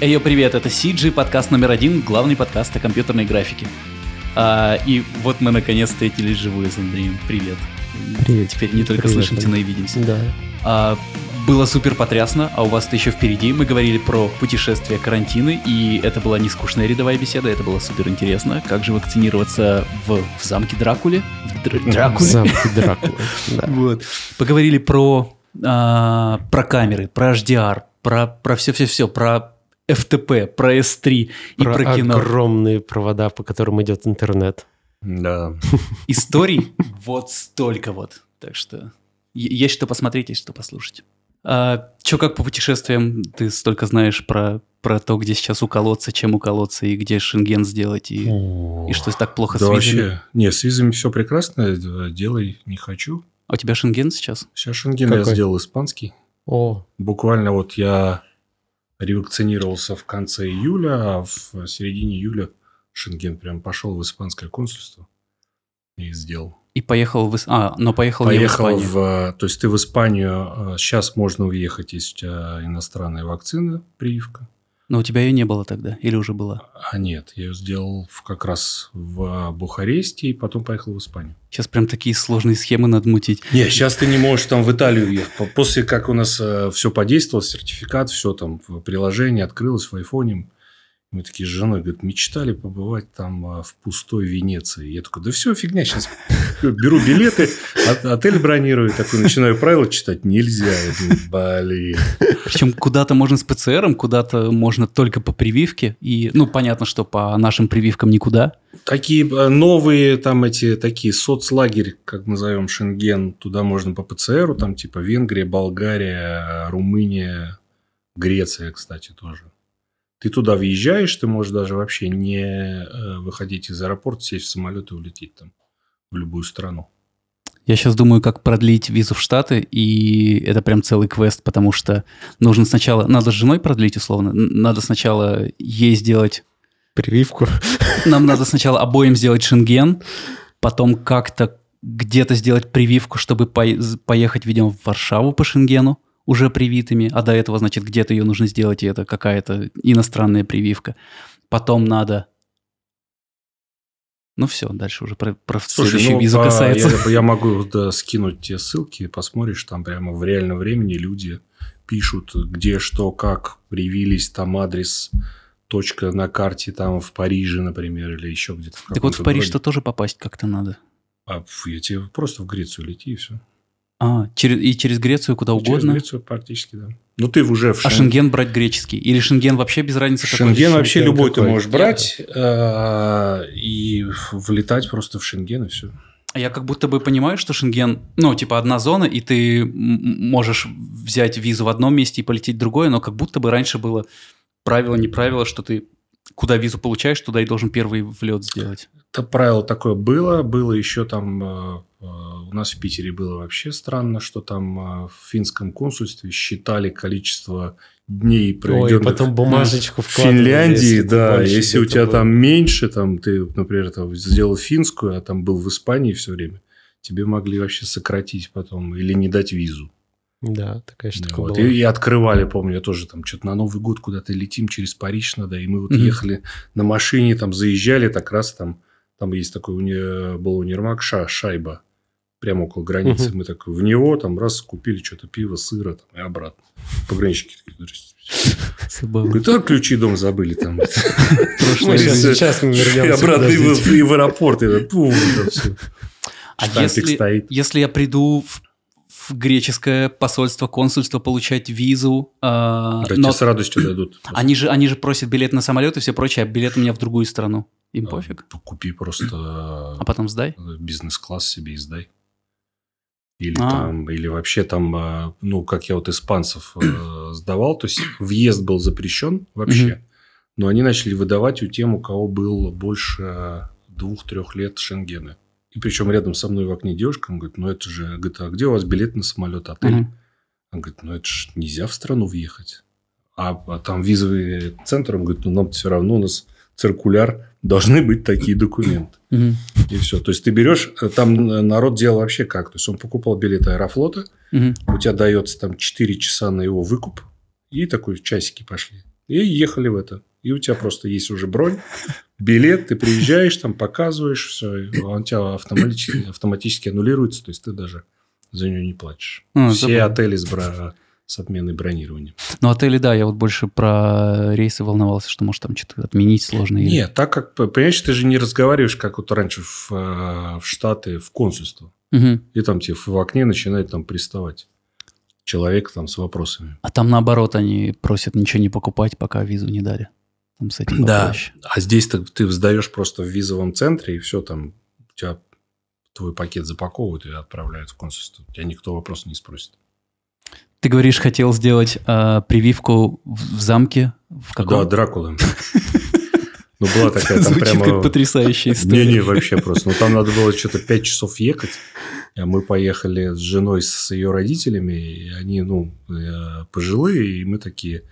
Эй, привет, это CG, подкаст номер один, главный подкаст о компьютерной графике. А, и вот мы наконец встретились живую с Андреем. Привет. Привет. Теперь не только Привет, слышимся, но и видимся. Да. А, было супер потрясно, а у вас-то еще впереди. Мы говорили про путешествия, карантины, и это была не скучная рядовая беседа, это было супер интересно. Как же вакцинироваться в, в замке Дракуле? В Др- Дракуле? Замки Дракулы. Да. Вот. Поговорили про, а, про камеры, про HDR, про, про все-все-все, про FTP, про S3 и Про про кино. огромные провода, по которым идет интернет. Да. Историй вот столько вот. Так что есть что посмотреть, есть что послушать. А, чё как по путешествиям? Ты столько знаешь про, про то, где сейчас уколоться, чем уколоться, и где шенген сделать, и, и что так плохо Да с визами. вообще, не, с визами все прекрасно, делай, не хочу. А у тебя шенген сейчас? Сейчас Шенген я Какой? сделал испанский. О, Буквально вот я ревакцинировался в конце июля, а в середине июля Шенген прям пошел в испанское консульство и сделал. И поехал в... Ис- А, но поехал, не в Поехал Испанию. в... То есть, ты в Испанию сейчас можно уехать, если у тебя иностранная вакцина, прививка. Но у тебя ее не было тогда? Или уже была? А нет, я ее сделал в- как раз в Бухаресте и потом поехал в Испанию. Сейчас прям такие сложные схемы надо мутить. Не, сейчас ты не можешь там в Италию уехать. По- После как у нас все подействовало, сертификат, все там, приложение открылось в айфоне. Мы такие с женой, говорит, мечтали побывать там а, в пустой Венеции. Я такой, да все, фигня, сейчас беру билеты, от- отель бронирую, такой начинаю правила читать, нельзя. Я думаю, блин. Причем куда-то можно с ПЦРом, куда-то можно только по прививке. И, ну, понятно, что по нашим прививкам никуда. Такие э, новые там эти такие соцлагерь, как назовем Шенген, туда можно по ПЦРу, там типа Венгрия, Болгария, Румыния, Греция, кстати, тоже. Ты туда въезжаешь, ты можешь даже вообще не э, выходить из аэропорта, сесть в самолет и улететь там в любую страну. Я сейчас думаю, как продлить визу в Штаты, и это прям целый квест, потому что нужно сначала... Надо с женой продлить, условно. Надо сначала ей сделать... прививку. Нам надо сначала обоим сделать шенген, потом как-то где-то сделать прививку, чтобы пое- поехать, видимо, в Варшаву по шенгену уже привитыми, а до этого, значит, где-то ее нужно сделать, и это какая-то иностранная прививка. Потом надо... Ну все, дальше уже про, про следующую ну, визу а, касается. Я, я могу да, скинуть тебе ссылки, посмотришь, там прямо в реальном времени люди пишут, где, что, как привились, там адрес, точка на карте, там в Париже, например, или еще где-то. в Так вот в Париж-то тоже попасть как-то надо. А, я тебе просто в Грецию лети и все. А, через, и через Грецию куда Через угодно. Грецию практически, да. Ну, ты уже в А Шен- шенген брать греческий? Или шенген вообще без разницы какой? Шенген вообще Шенген любой ты какой? можешь брать э, и влетать просто в Шенген и все. А Я как будто бы понимаю, что шенген, ну, типа одна зона, и ты можешь взять визу в одном месте и полететь в другое, но как будто бы раньше было правило, не правило, что ты куда визу получаешь, туда и должен первый влет сделать. Это правило такое было. Было еще там... э, э, У нас в Питере было вообще странно, что там э, в финском консульстве считали количество дней, Ой, проведенных потом бумажечку в Финляндии, если да. Если у тебя было. там меньше, там ты, например, там, сделал финскую, а там был в Испании все время, тебе могли вообще сократить потом или не дать визу. Да, такая штука Вот. была. И, и открывали, помню, я тоже там что-то на Новый год куда-то летим через Париж надо, и мы вот Мгм. ехали на машине, там заезжали, так раз там, там есть такой уни- был универмаг Ша, Шайба, прямо около границы. Мгм. Мы так в него там раз купили что-то пиво, сыра там, и обратно. Пограничники такие. Говорит, а ключи дом забыли там. Сейчас, мы вернемся. обратно и в, подождите. и в аэропорт. А Штампик если, стоит. если я приду в, в греческое посольство, консульство получать визу, а, Да но тебе с радостью дадут. они, же, они же просят билет на самолет и все прочее, а билет у меня в другую страну. Им А, пофиг. Купи просто А потом сдай. бизнес-класс себе и сдай. Или А. там, или вообще там, а, ну, как я вот испанцев э, сдавал, то есть въезд был запрещен вообще, но они начали выдавать у тем, у кого было больше двух-трех лет Шенгена. И причем рядом со мной в окне девушка, он говорит, ну это же, говорит, а где у вас билет на самолет, отель? Мгм. Он говорит, ну это же нельзя в страну въехать. А, а там визовый центр, он говорит, ну нам все равно, у нас циркуляр, должны быть такие документы. Мгм. И все. То есть, ты берешь, э, там э, народ делал вообще как? То есть, он покупал билет Аэрофлота, Мгм. у тебя дается там 4 часа на его выкуп, и такой часики пошли. И ехали в это. И у тебя просто есть уже бронь, билет, ты приезжаешь, там показываешь, все, он тебя автоматически, автоматически аннулируется, то есть ты даже за нее не платишь. А, Все забавно. отели с, бра- с отменой бронирования. Ну, отели, да, я вот больше про рейсы волновался, что может там что-то отменить сложно. или- Нет, так как, понимаешь, ты же не разговариваешь, как вот раньше в, э, в Штаты, в консульство. Мгм. И там тебе в окне начинает там приставать человек там с вопросами. А там наоборот, они просят ничего не покупать, пока визу не дали. Там с этим Да, попроще. а здесь ты, ты сдаешь просто в визовом центре, и все там, у тебя твой пакет запаковывают и отправляют в консульство. Тебя никто вопрос не спросит. Ты говоришь, хотел сделать а, прививку в, в замке? В каком? Да, Дракула. Ну, была такая там Звучит как прямо... потрясающая история. Не-не, вообще просто. Ну, там надо было что-то 5 часов ехать. А мы поехали с женой, с ее родителями, и они, ну, э, пожилые, и мы такие,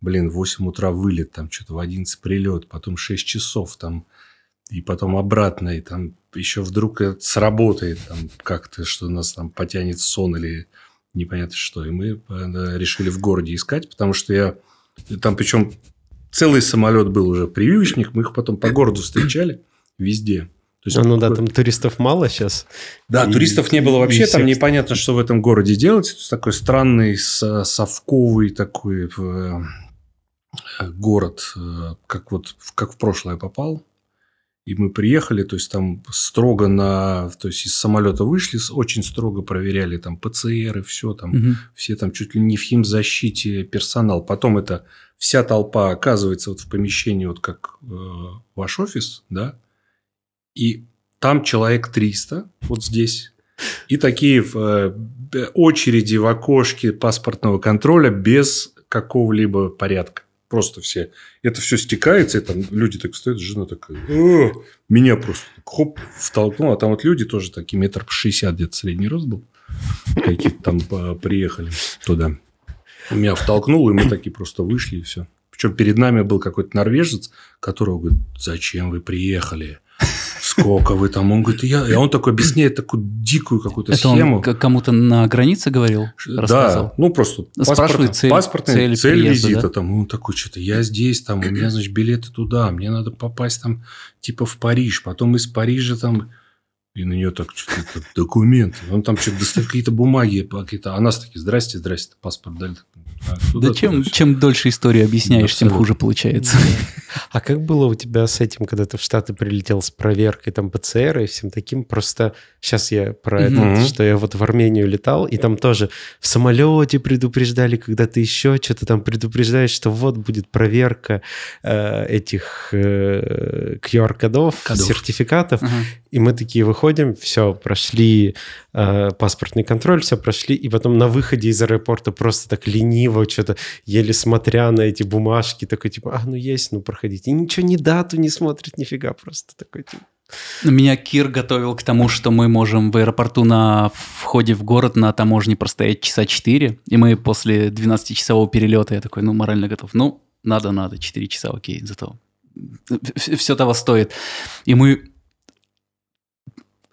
блин, в 8 утра вылет, там что-то в 11 прилет, потом 6 часов там, и потом обратно, и там еще вдруг это сработает там как-то, что нас там потянет в сон или непонятно что. И мы э, решили в городе искать, потому что я там причем целый самолет был уже прививочник, мы их потом по городу встречали везде. То есть А, ну да, там туристов мало сейчас. да, И- туристов не было вообще, там всех- непонятно, что в этом городе делать. Это такой странный, со- совковый такой э, город, э, как вот как в прошлое попал. И мы приехали, то есть там строго на, то есть из самолета вышли, очень строго проверяли там ПЦР и все там, Мгм. все там чуть ли не в химзащите персонал. Потом это вся толпа оказывается вот в помещении, вот как э, ваш офис, да, и там человек 300, вот здесь, и такие э, очереди в окошке паспортного контроля без какого-либо порядка. Просто все. Это все стекается, и там люди так стоят, жена такая, «О!» меня просто так хоп, втолкнул. А там вот люди тоже такие, метр шестьдесят где-то средний рост был. Какие-то там э, приехали туда. Меня втолкнул, и мы такие просто вышли, и все. Причем перед нами был какой-то норвежец, которого говорит, зачем вы приехали? Сколько вы там? Он говорит, я... И он такой объясняет такую дикую какую-то Это схему. он кому-то на границе говорил? Да, ну просто Спрашивает паспорт- цель- паспортная цель цель, приезда, визита. да? Там, он такой, что-то я здесь, там, у меня, значит, билеты туда, мне надо попасть там, типа, в Париж, потом из Парижа там... И на нее так что-то документы. Он там что-то достает какие-то бумаги, какие-то. А нас такие, здрасте, здрасте, паспорт дали. Да чем, чем дольше историю объясняешь, тем хуже получается. А как было у тебя с этим, когда ты в Штаты прилетел с проверкой там ПЦР и всем таким? Просто сейчас я про это, что я вот в Армению летал, и там тоже в самолете предупреждали, когда ты еще что-то там предупреждаешь, что вот будет проверка э, этих э, QR-кодов, Кодов. сертификатов. И мы такие выходим, все, прошли э, паспортный контроль, все прошли, и потом на выходе из аэропорта просто так лениво, что-то еле смотря на эти бумажки, такой типа, а, ну есть, ну проходите. И ничего, ни дату не смотрит, нифига, просто такой типа. Меня Кир готовил к тому, что мы можем в аэропорту на входе в город на таможне простоять часа 4, и мы после 12-часового перелета, я такой, ну, морально готов. Ну, надо, надо, 4 часа, окей, зато все того стоит. И мы...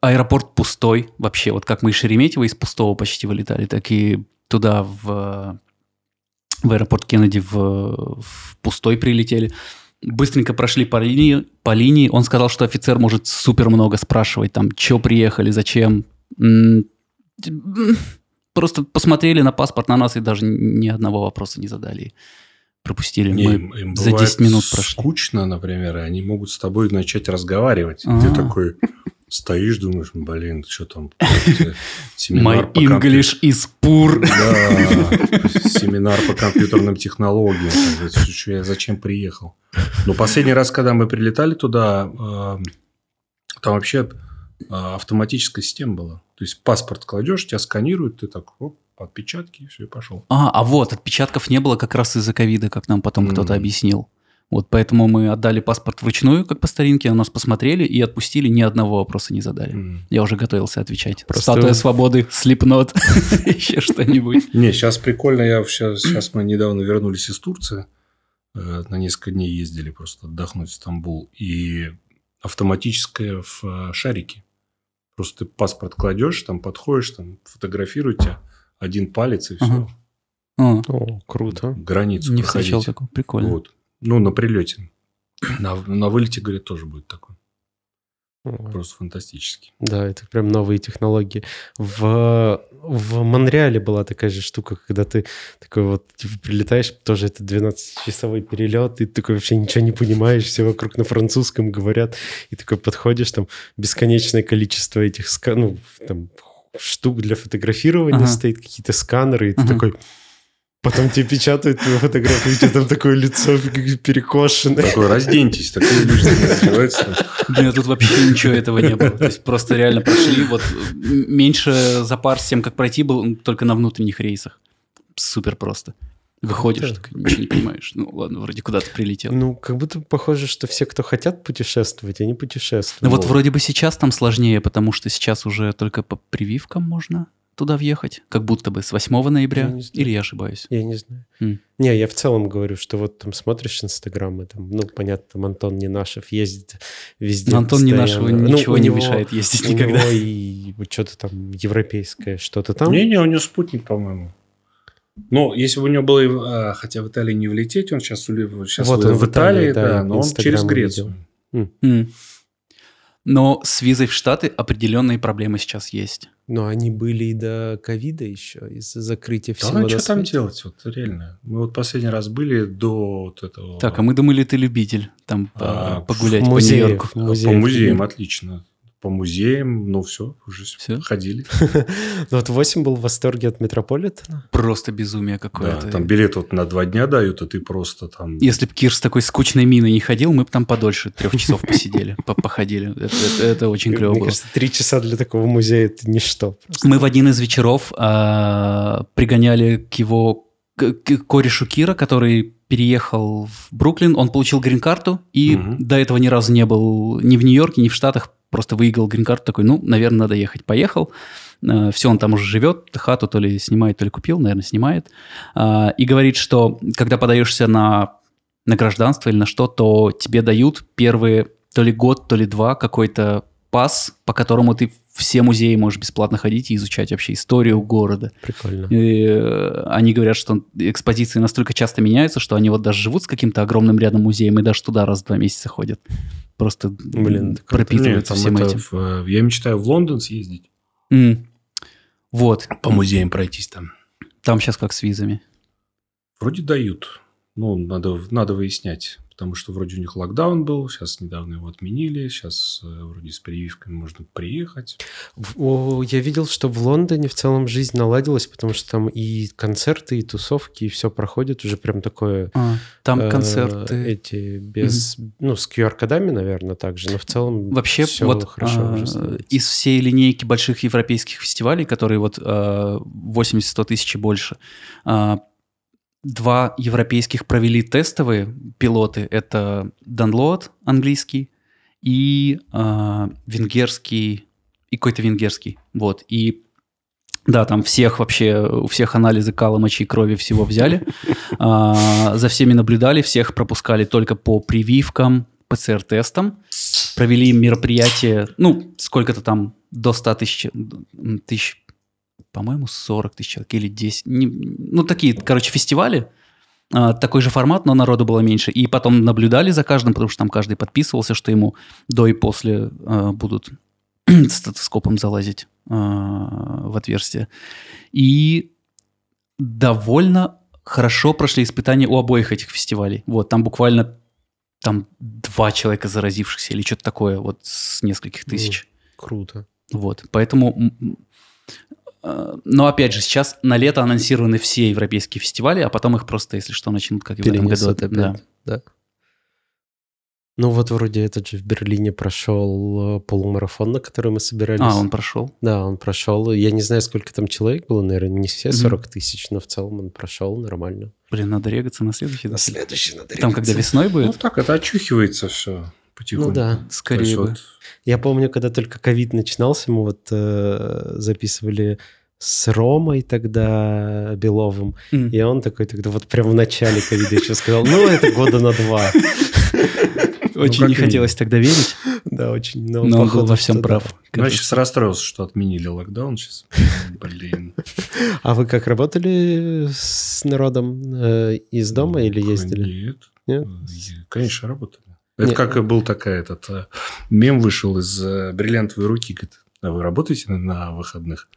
Аэропорт пустой вообще, вот как мы из Шереметьево из пустого почти вылетали, так и туда в, в аэропорт Кеннеди в, в пустой прилетели. Быстренько прошли по линии, по линии. Он сказал, что офицер может супер много спрашивать, там, что приехали, зачем. Просто посмотрели на паспорт на нас и даже ни одного вопроса не задали. Пропустили. Не, Мы им, им за бывает 10 минут прошли. скучно, например, и они могут с тобой начать разговаривать. А. Ты такой стоишь, думаешь, блин, что там? Семинар My по компью- English is poor. Да, семинар по компьютерным технологиям. Я зачем приехал? Но последний раз, когда мы прилетали туда, э, там вообще э, автоматическая система была. То есть паспорт кладешь, тебя сканируют, ты так, оп, отпечатки, и все, и пошел. А, а вот, отпечатков не было как раз из-за ковида, как нам потом кто-то объяснил. Вот поэтому мы отдали паспорт вручную, как по старинке, на нас посмотрели и отпустили, ни одного вопроса не задали. М. Я уже готовился отвечать. Просто- Статуя свободы, слепнот, еще что-нибудь. Не, сейчас прикольно. Я сейчас, сейчас мы недавно вернулись из Турции. э, На несколько дней ездили просто отдохнуть в Стамбул. И автоматическое в э, шарике. Просто ты паспорт кладешь, там подходишь, там фотографируют тебя. Один палец и все. А, О, круто. Границу не встречал такого. Прикольно. Вот. Ну, на прилете. На, на вылете, говорят, тоже будет такое. О, Просто фантастически. Да, это прям новые технологии. В, в Монреале была такая же штука, когда ты такой вот типа, прилетаешь, тоже это 12-часовой перелет, и ты такой вообще ничего не понимаешь, все вокруг на французском говорят, и такой подходишь, там бесконечное количество этих ска- ну, там, штук для фотографирования Ага. стоит, какие-то сканеры, и ты Ага. такой... Потом тебе печатают твою фотографию, у тебя там такое лицо перекошенное. Такой, разденьтесь, люди называется. Блин, а тут вообще ничего этого не было. То есть просто реально прошли. Вот меньше запар с тем, как пройти, был м, только на внутренних рейсах. Супер просто. Выходишь, так, ничего не понимаешь. Ну ладно, вроде куда ты прилетел. Ну, как будто похоже, что все, кто хотят путешествовать, они путешествуют. Ну вот вроде бы сейчас там сложнее, потому что сейчас уже только по прививкам можно туда въехать. Как будто бы с 8 ноября. Я. Или я ошибаюсь? Я не знаю. М. Не, я в целом говорю, что вот там смотришь Инстаграм, и там, ну, понятно, там Антон Ненашев ездит везде. Но Антон постоянно. Ненашеву Ну, ничего у не него- мешает ездить у никогда. него и что-то там европейское, что-то там. Не-не, у него спутник, по-моему. Но если бы у него было, а, хотя в Италии не влететь, он сейчас, сейчас Вот он в Италии, Италии, да, да, но он Инстаграме через. Грецию. М. Но с визой в Штаты определенные проблемы сейчас есть. Но они были и до ковида еще, из-за закрытия Да, всего ну на что там свете. делать, вот реально. Мы вот последний раз были до вот этого... Так, а мы думали, ты любитель там А, по- погулять в по Нью-Йорку. в По музеям отлично. По музеям, ну все, уже Всё? ходили. Ну вот 8 был в восторге от Метрополитена. Просто безумие Да, какое-то. там билет вот на два дня дают, а ты просто там... Если бы Кир с такой скучной миной не ходил, мы бы там подольше трех часов посидели, по- походили. Это, очень клево Мне было. кажется, три часа для такого музея это ничто. Мы в один из вечеров а, пригоняли к его корешу Кира, который переехал в Бруклин. Он получил грин-карту и Мгм. до этого ни разу не был ни в Нью-Йорке, ни в Штатах. Просто выиграл грин-карту. Такой, ну, наверное, надо ехать. Поехал. все, он там уже живет. Хату то ли снимает, то ли купил. Наверное, снимает. А, и говорит, что когда подаешься на, на гражданство или на что, то тебе дают первые то ли год, то ли два какой-то пас, по которому ты все музеи можешь бесплатно ходить и изучать вообще историю города. Прикольно. И, э, они говорят, что экспозиции настолько часто меняются, что они вот даже живут с каким-то огромным рядом музеем и даже туда раз в два месяца ходят. Просто Блин. Нет, пропитываются там всем это этим. в, э, я мечтаю в Лондон съездить, М. Вот. по музеям пройтись там. Там сейчас как с визами. Вроде дают. Ну, надо, надо выяснять. Потому что вроде у них локдаун был, сейчас недавно его отменили, сейчас э, вроде с прививками можно приехать. Я видел, что в Лондоне в целом жизнь наладилась, потому что там и концерты, и тусовки, и все проходит уже прям такое... А, там э, концерты. Эти без... Ну, с QR-кодами, наверное, также, но в целом Вообще, всё вот хорошо а, из всей линейки больших европейских фестивалей, которые вот а, 80-100 тысяч и больше, а, два европейских провели тестовые пилоты. Это Download английский и а, венгерский, и какой-то венгерский. Вот, и да, там всех вообще, у всех анализы кала, мочи, крови всего взяли. А, За всеми наблюдали, всех пропускали только по прививкам, ПЦР-тестам. Провели мероприятие, ну, сколько-то там, до 100 тысяч, тысяч по-моему, 40 тысяч человек или 10. Не- ну, такие, короче, фестивали. А, Такой же формат, но народу было меньше. И потом наблюдали за каждым, потому что там каждый подписывался, что ему до и после а, будут стетоскопом залазить а, в отверстие. И довольно хорошо прошли испытания у обоих этих фестивалей. Вот, там буквально там два человека заразившихся или что-то такое вот с нескольких тысяч. Круто. Вот, поэтому... э, Но опять же, сейчас на лето анонсированы все европейские фестивали, а потом их просто, если что, начнут, как и в этом году. Опять, Да. да. Ну вот вроде этот же в Берлине прошел э, полумарафон, на который мы собирались. А, он прошел. Да, он прошел. Я не знаю, сколько там человек было, наверное, не все Мгм. 40 тысяч, но в целом он прошел нормально. Блин, надо регаться на следующий. да? следующий надо Там, когда весной Ну будет, так, это очухивается все потихоньку. Ну да. Скорее бы. вот Я помню, когда только ковид начинался, мы вот э, записывали с Ромой тогда Беловым, М. и он такой тогда вот прям в начале ковида еще сказал, ну, это года на два. Очень как не хотелось тогда верить, Да, очень. но он был во всем прав. Ну, я сейчас расстроился, что отменили локдаун сейчас. Блин. А вы как работали с народом э, из дома или Ну, ездили? Нет. Нет? Э, Конечно, работали. Это Нет. как и был такая этот э, мем вышел из э, бриллиантовой руки. Говорит, а вы работаете на, на выходных?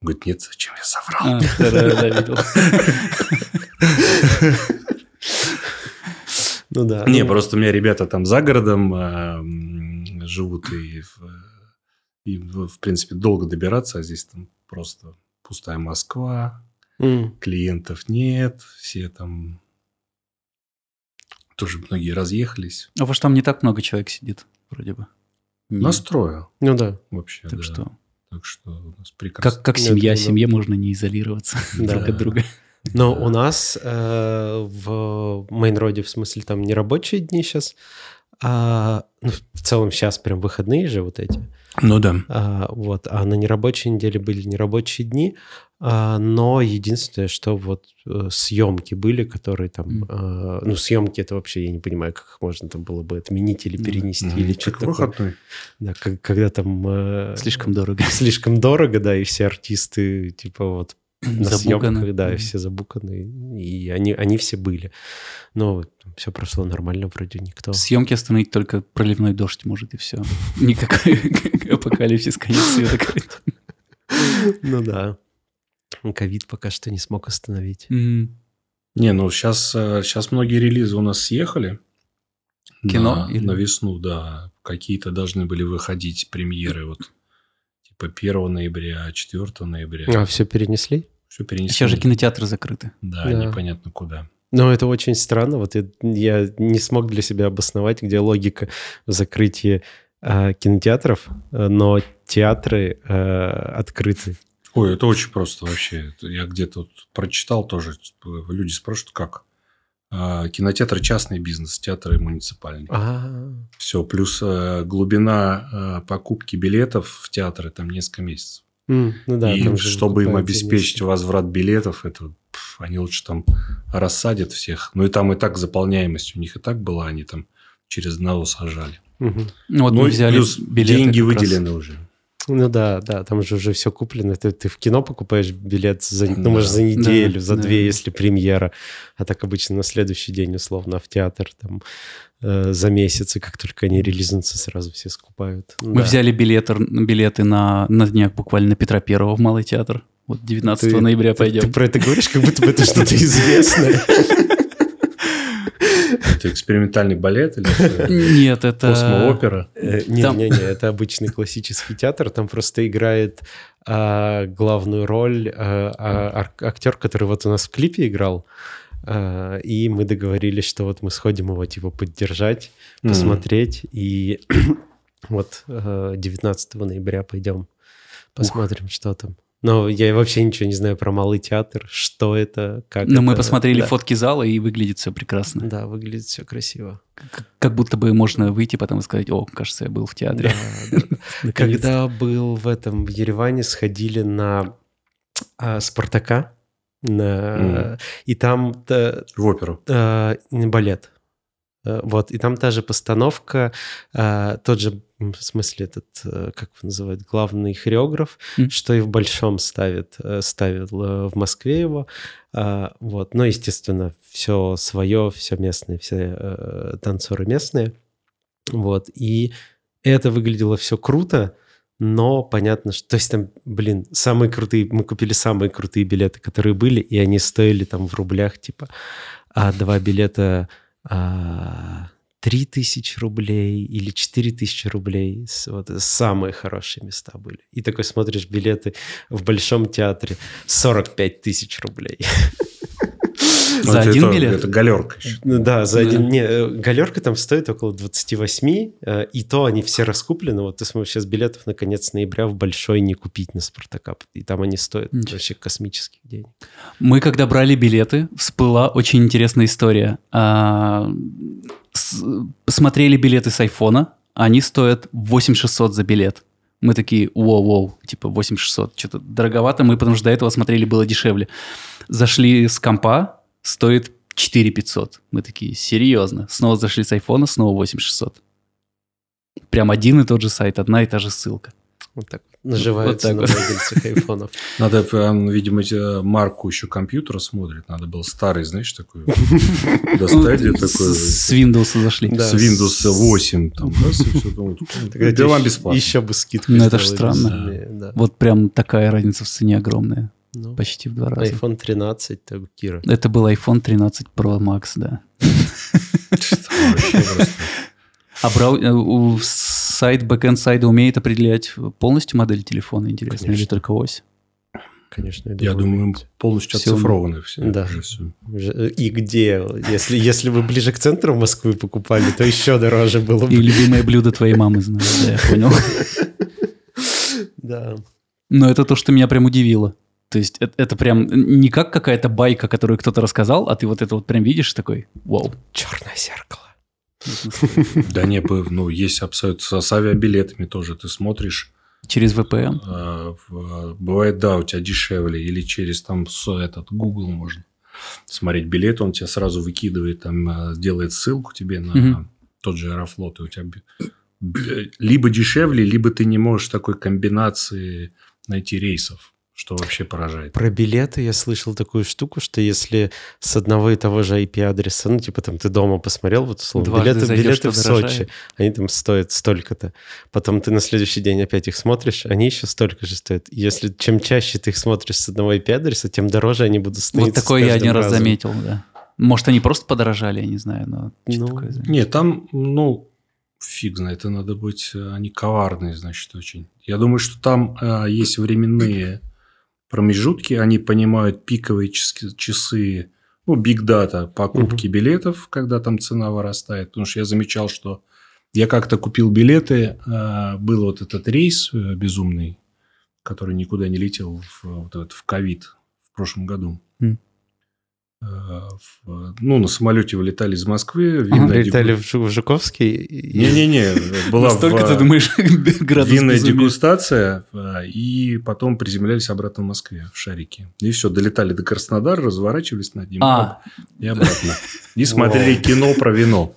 Он говорит, нет, зачем я соврал? А, да, да, видел. Ну да. Не, просто у меня ребята там за городом э, живут и, в- и, в принципе, долго добираться, а здесь там просто пустая Москва, клиентов нет, все там тоже многие разъехались. А во что там не так много человек сидит, вроде бы. Не. Настроил Ну да. вообще, Так да. что, Так что у нас прекрасно. как, как Ну, семья, да. семье можно не изолироваться Да. друг от друга. Но Да. у нас э, в Мейнроде, в смысле, там не рабочие дни сейчас, а ну, в целом сейчас прям выходные же вот эти. Ну да. А, вот, а на нерабочей неделе были нерабочие дни, а, но единственное, что вот э, съемки были, которые там, Мгм. а, ну съемки это вообще я не понимаю, как их можно там было бы отменить или Мгм. перенести Мгм. или Так что-то такое. выходной. Да, как- когда там э, Слишком дорого. слишком дорого, да, и все артисты типа вот на съемках, да, и Мгм. все забуканы, и они, они все были. Но все прошло нормально, вроде никто. Съемки остановить только проливной дождь может, и все. Никакой апокалипсис, конец света. Ну да. Ковид пока что не смог остановить. Не, ну сейчас, сейчас многие релизы у нас съехали. Кино на, или- на весну, да. Какие-то должны были выходить премьеры вот типа 1 ноября, 4 ноября. А все перенесли? Все перенесли. Сейчас же кинотеатры закрыты. Да, Да. непонятно куда. Ну, это очень странно. Вот я, я не смог для себя обосновать, где логика в закрытии э, кинотеатров, э, но театры э, открыты. Ой, это очень просто вообще. Я где-то вот прочитал тоже. типа, Люди спрашивают, как? А, кинотеатр частный бизнес, театры муниципальный. А, Все, плюс э, глубина э, покупки билетов в театры там несколько месяцев. М, ну да. и чтобы им обеспечить денежки. возврат билетов, это пф, они лучше там рассадят всех. Ну и там и так заполняемость у них и так была, они там через одного сажали. Мгм. Ну, вот ну мы и взяли плюс билеты деньги как раз. выделены уже. Ну да, да, там же уже все куплено. Ты, ты в кино покупаешь билет за, ну, Да. может, за неделю, Да, за да. две, если премьера. А так обычно на следующий день, условно, в театр там э, за месяц, и как только они релизнутся, сразу все скупают. Мы Да. взяли билеты, билеты на, на днях буквально на Петра Первого в Малый театр. Вот 19 Ты- ноября ты- пойдем. Ты про это говоришь, как будто бы это что-то известное. Это экспериментальный балет или? Нет, это... космоопера? Э, Не-не-не, это обычный классический театр. Там просто играет а, главную роль а, а, актер, который вот у нас в клипе играл. А, И мы договорились, что вот мы сходим его типа поддержать, посмотреть. И вот э, 19 ноября пойдем посмотрим, что там. Но я вообще ничего не знаю про малый театр, что это, как Но мы это. посмотрели Да. фотки зала, и выглядит все прекрасно. Да, выглядит все красиво. Как, как будто бы можно выйти потом и сказать, о, кажется, я был в театре. Да. Когда был в этом в Ереване, сходили на а, Спартака, на, и там та- В оперу. а, балет. Э, Вот, и там та же постановка, а, тот же, в смысле, этот, э, как его называют, главный хореограф, Мгм. что и в Большом ставит, э, ставил э, в Москве его. А, Вот, но, естественно, все свое, все местное, все танцоры местные. Вот, и это выглядело все круто, но понятно, что... То есть там, блин, самые крутые... Мы купили самые крутые билеты, которые были, и они стоили там в рублях, типа, а два билета а, 3 тысячи рублей или 4 тысячи рублей. С- Вот самые хорошие места были. И такой смотришь билеты в Большом театре 45 тысяч рублей. За один это- билет? Это галерка. Ну да, за Да. один... Не, э, галерка там стоит около 28, э, и то они все раскуплены. Вот ты смотришь, сейчас билетов на конец ноября в Большой не купить на Спартака. И там они стоят Ничего. вообще космических денег. Мы, когда брали билеты, всплыла очень интересная история. С- смотрели билеты с айфона, они стоят 8600 за билет. Мы такие, воу-воу, типа 8600, что-то дороговато. Мы, потому что до этого смотрели, было дешевле. Зашли с компа, стоит 4500. Мы такие, серьезно. Снова зашли с айфона, снова 8600. Прям один и тот же сайт, одна и та же ссылка. Вот так наживаются так на вот. владельцах айфонов. Надо, он, видимо, те- марку еще компьютера смотрит. Надо было старый, знаешь, такой достать, С Windows зашли. Да. с Windows 8. Там, Для вам еще- бесплатно. Еще бы скидку Ну, это ж сделали странно. Вот прям такая разница в цене огромная. Ну, Почти в два раза. iPhone 13, так, Кира. Это был iPhone 13 Pro Max, да. Вообще просто. А брау- э, сайт, бэкэнд сайта умеет определять полностью модель телефона, интересно, или Конечно. только ось? Конечно, Я думаю, умеете. полностью Всё. оцифрованы все. Да. уже всё. Уже- И где? Если, если вы ближе к центру Москвы покупали, то еще дороже было И бы. любимое блюдо твоей мамы знаю, да, я понял. Да. Но это то, что меня прям удивило. То есть это, это прям не как какая-то байка, которую кто-то рассказал, а ты вот это вот прям видишь такой, вау. Черное зеркало. Да не, ну, есть абсолютно с авиабилетами тоже. Ты смотришь, Через VPN. в- бывает, да, у тебя дешевле, или через там этот Google можно смотреть билет, он тебя сразу выкидывает, там э, делает ссылку тебе на тот же Аэрофлот, и у тебя либо дешевле, либо ты не можешь такой комбинации найти рейсов, что вообще поражает. Про билеты я слышал такую штуку, что если с одного и того же IP-адреса, ну, типа там ты дома посмотрел, вот условно, Дважды билеты, зайдешь, билеты в дорожает. Сочи, они там стоят столько-то. Потом ты на следующий день опять их смотришь, они еще столько же стоят. Если чем чаще ты их смотришь с одного IP-адреса, тем дороже они будут становиться Вот такое я один раз разом. заметил, да. Может, они просто подорожали, я не знаю, но Ну, такое заметил. Нет, там, ну, фиг знает, это надо быть, э, они коварные, значит, очень. Я думаю, что там э, есть временные промежутки, они понимают пиковые час- часы, ну, биг дата покупки билетов, когда там цена вырастает. Потому что я замечал, что я как-то купил билеты, э, был вот этот рейс э, безумный, который никуда не летел в, вот этот, в ковид в прошлом году. М. Э, в- ну, на самолете вылетали из Москвы. Винная Прилетали дегу- в Жу- в Жуковский. не-не-не, была Настолько в- ты думаешь, винная безумия? дегустация, э, и потом приземлялись обратно в Москве, в шарике. И все, долетали до Краснодара, разворачивались над ним А, и обратно. И смотрели кино про вино.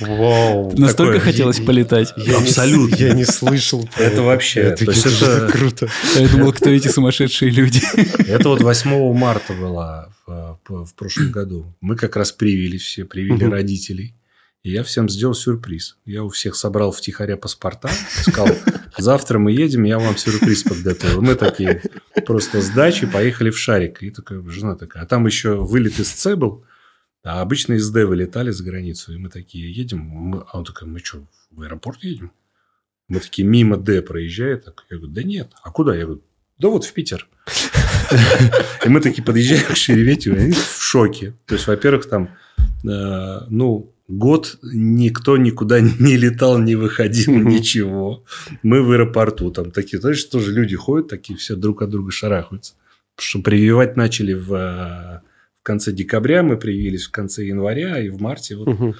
Вау. настолько такое. хотелось Я- полетать. Я не- Абсолютно. я не слышал. Это вообще, Это, это же это- так круто. Я думал, кто эти сумасшедшие люди. Это вот 8 марта было в, в- в прошлом году. Мы как раз привились все, привили Мгм. родителей. И я всем сделал сюрприз. Я у всех собрал втихаря паспорта. Сказал, завтра мы едем, я вам сюрприз подготовил. Мы такие просто с дачи поехали в Шарик. И такая жена такая. А там еще вылет из Ц был. А обычно из Д вылетали за границу. И мы такие едем. Мы- А он такой, мы что, в аэропорт едем? Мы такие мимо Д проезжает. Так, Я говорю, да нет. А куда? Я говорю, да вот в Питер. И мы такие подъезжаем к Шереметьево, и они в шоке. То есть, во-первых, там, э, ну, год никто никуда не летал, не выходил, ничего. Мы в аэропорту там такие, знаешь, тоже люди ходят, такие все друг от друга шарахаются. Потому что прививать начали в, э, в конце декабря, мы привились в конце января, и в марте вот Мгм.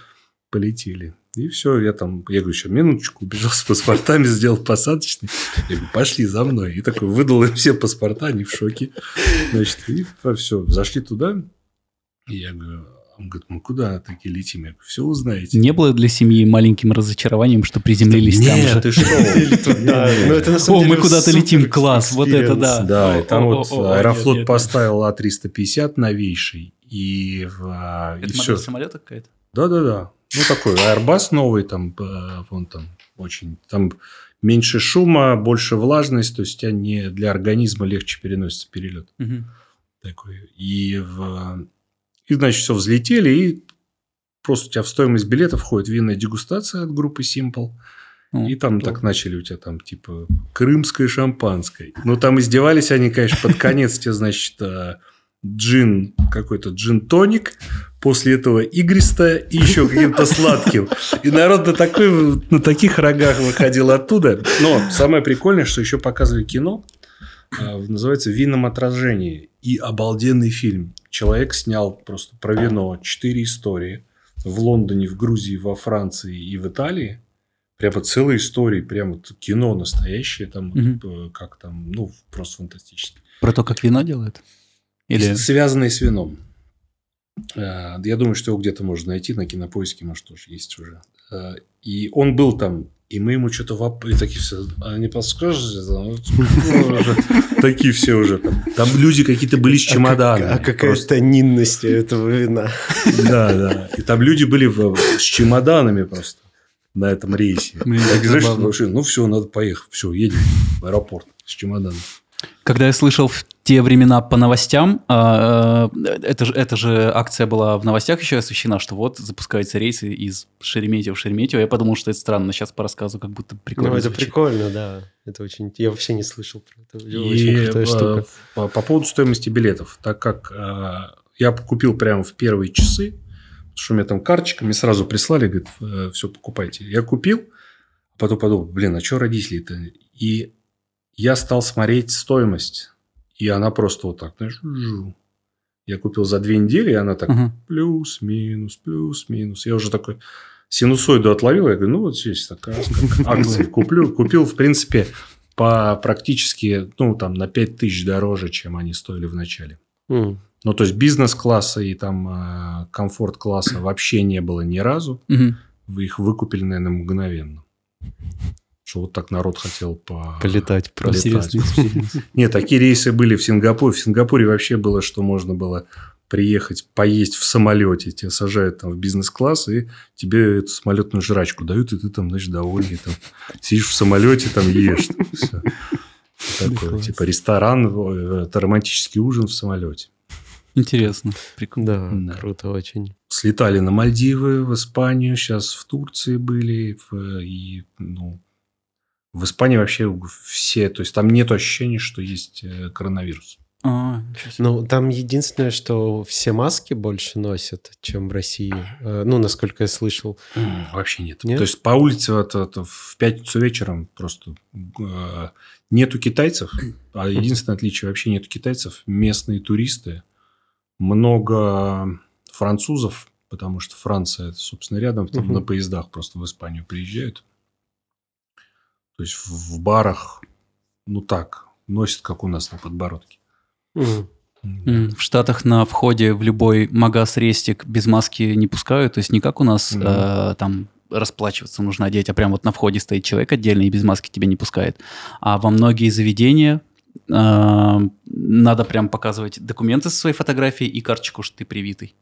полетели. И все, я там, я говорю, еще минуточку, убежал с паспортами, сделал посадочный. Я говорю, пошли за мной. И такой выдал им все паспорта, они в шоке. Значит, и все, зашли туда. И я говорю, он говорит, мы куда такие летим? Я говорю, все узнаете. Не было для семьи маленьким разочарованием, что приземлились там Нет, же? ты что? Ну, О, мы куда-то летим, класс, вот это да. Да, и там вот Аэрофлот поставил А350 новейший. И, а, Это модель самолета какая-то? Да-да-да. Ну, такой Airbus новый, там, э, вон там, очень, там меньше шума, больше влажность, то есть у тебя не для организма легче переносится перелет Мгм. такой. И, в, и значит, все, взлетели, и просто у тебя в стоимость билета входит винная дегустация от группы Simple. О, И там так начали у тебя там типа крымское шампанское. Ну, там издевались они, конечно, под конец тебе, значит, э, джин, какой-то джин-тоник, после этого игристое и еще каким-то сладким. И народ на, такой, на таких рогах выходил оттуда. Но самое прикольное, что еще показывали кино, э, называется «В винном отражении». И обалденный фильм. Человек снял просто про вино четыре истории в Лондоне, в Грузии, во Франции и в Италии. Прямо целые истории, прямо кино настоящее, там, э, как там, ну, просто фантастически. Про то, как вино делают? Или... Связанные с вином. Э, Я думаю, что его где-то можно найти на кинопоиске, может, тоже есть уже. Э, И он был там, и мы ему что-то воп... и такие все, а не подскажете? Там, ну, уже Такие все уже там. Там люди какие-то были с чемоданами. А, какая Просто- тонинность этого вина. Да, да. И там люди были с чемоданами просто на этом рейсе. Так, знаешь, ну все, надо поехать. Все, едем в аэропорт с чемоданом. Когда я слышал в те времена по новостям, а, э, это же, это же акция была в новостях еще освещена, что вот запускаются рейсы из Шереметьево в Шереметьево. Я подумал, что это странно, но сейчас по рассказу как будто прикольно Ну, это звучит. прикольно, да. Это очень... Я вообще не слышал про это. И Очень крутая э, штука. по, по поводу стоимости билетов, так как э, я купил прямо в первые часы, потому что у меня там карточка, мне сразу прислали, говорит, все, покупайте. Я купил, а потом подумал, блин, а что родители-то? И я стал смотреть стоимость, и она просто вот так, знаешь, я купил за две недели, и она так Мгм. плюс-минус, плюс-минус. Я уже такой синусоиду отловил, я говорю, ну, вот здесь такая как акции куплю. Купил, в принципе, по практически, ну, там, на 5 тысяч дороже, чем они стоили в начале. М. Ну, то есть, бизнес-класса и там э, комфорт-класса вообще не было ни разу. Мгм. Вы их выкупили, наверное, мгновенно. Что вот так народ хотел по... Полетать просто. Полетать. Нет, такие рейсы были в Сингапуре. В Сингапуре вообще было, что можно было приехать, поесть в самолете. Тебя сажают там в бизнес-класс, и тебе эту самолетную жрачку дают, и ты там, значит, довольный. Там, сидишь в самолете, там ешь. Всё. Такое, Класс. типа ресторан, э, это романтический ужин в самолете. Интересно, прикольно. Да, Да. круто очень. Слетали на Мальдивы, в Испанию, сейчас в Турции были. в- и, ну, в Испании вообще все... То есть, там нет ощущения, что есть э, коронавирус. А. Ну, там единственное, что все маски больше носят, чем в России. Э, Ну, насколько я слышал. Вообще нет. Нет? То есть по улице вот это в пятницу вечером просто э, нету китайцев, а единственное отличие вообще нету китайцев. Местные туристы, много французов, потому что Франция, это, собственно, рядом, там Мгм. на поездах просто в Испанию приезжают. То есть в, в барах, ну так, носят, как у нас на подбородке. М, В Штатах на входе в любой магаз рестик без маски не пускают, то есть не как у нас Мгм. э, там расплачиваться нужно одеть, а прям вот на входе стоит человек отдельно и без маски тебя не пускает. А во многие заведения э, надо прям показывать документы со своей фотографией и карточку, что ты привитый.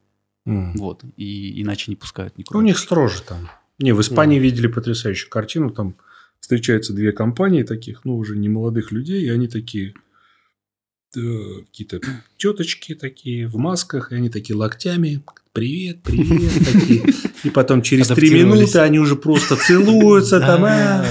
М. Вот. И иначе не пускают Ну, никуда. У них строже там. Не, в Испании видели потрясающую картину. Там встречаются две компании таких, ну, уже не молодых людей, и они такие э, какие-то теточки такие в масках, и они такие локтями. Привет, привет, такие. И потом через три минуты они уже просто целуются там. А, «А,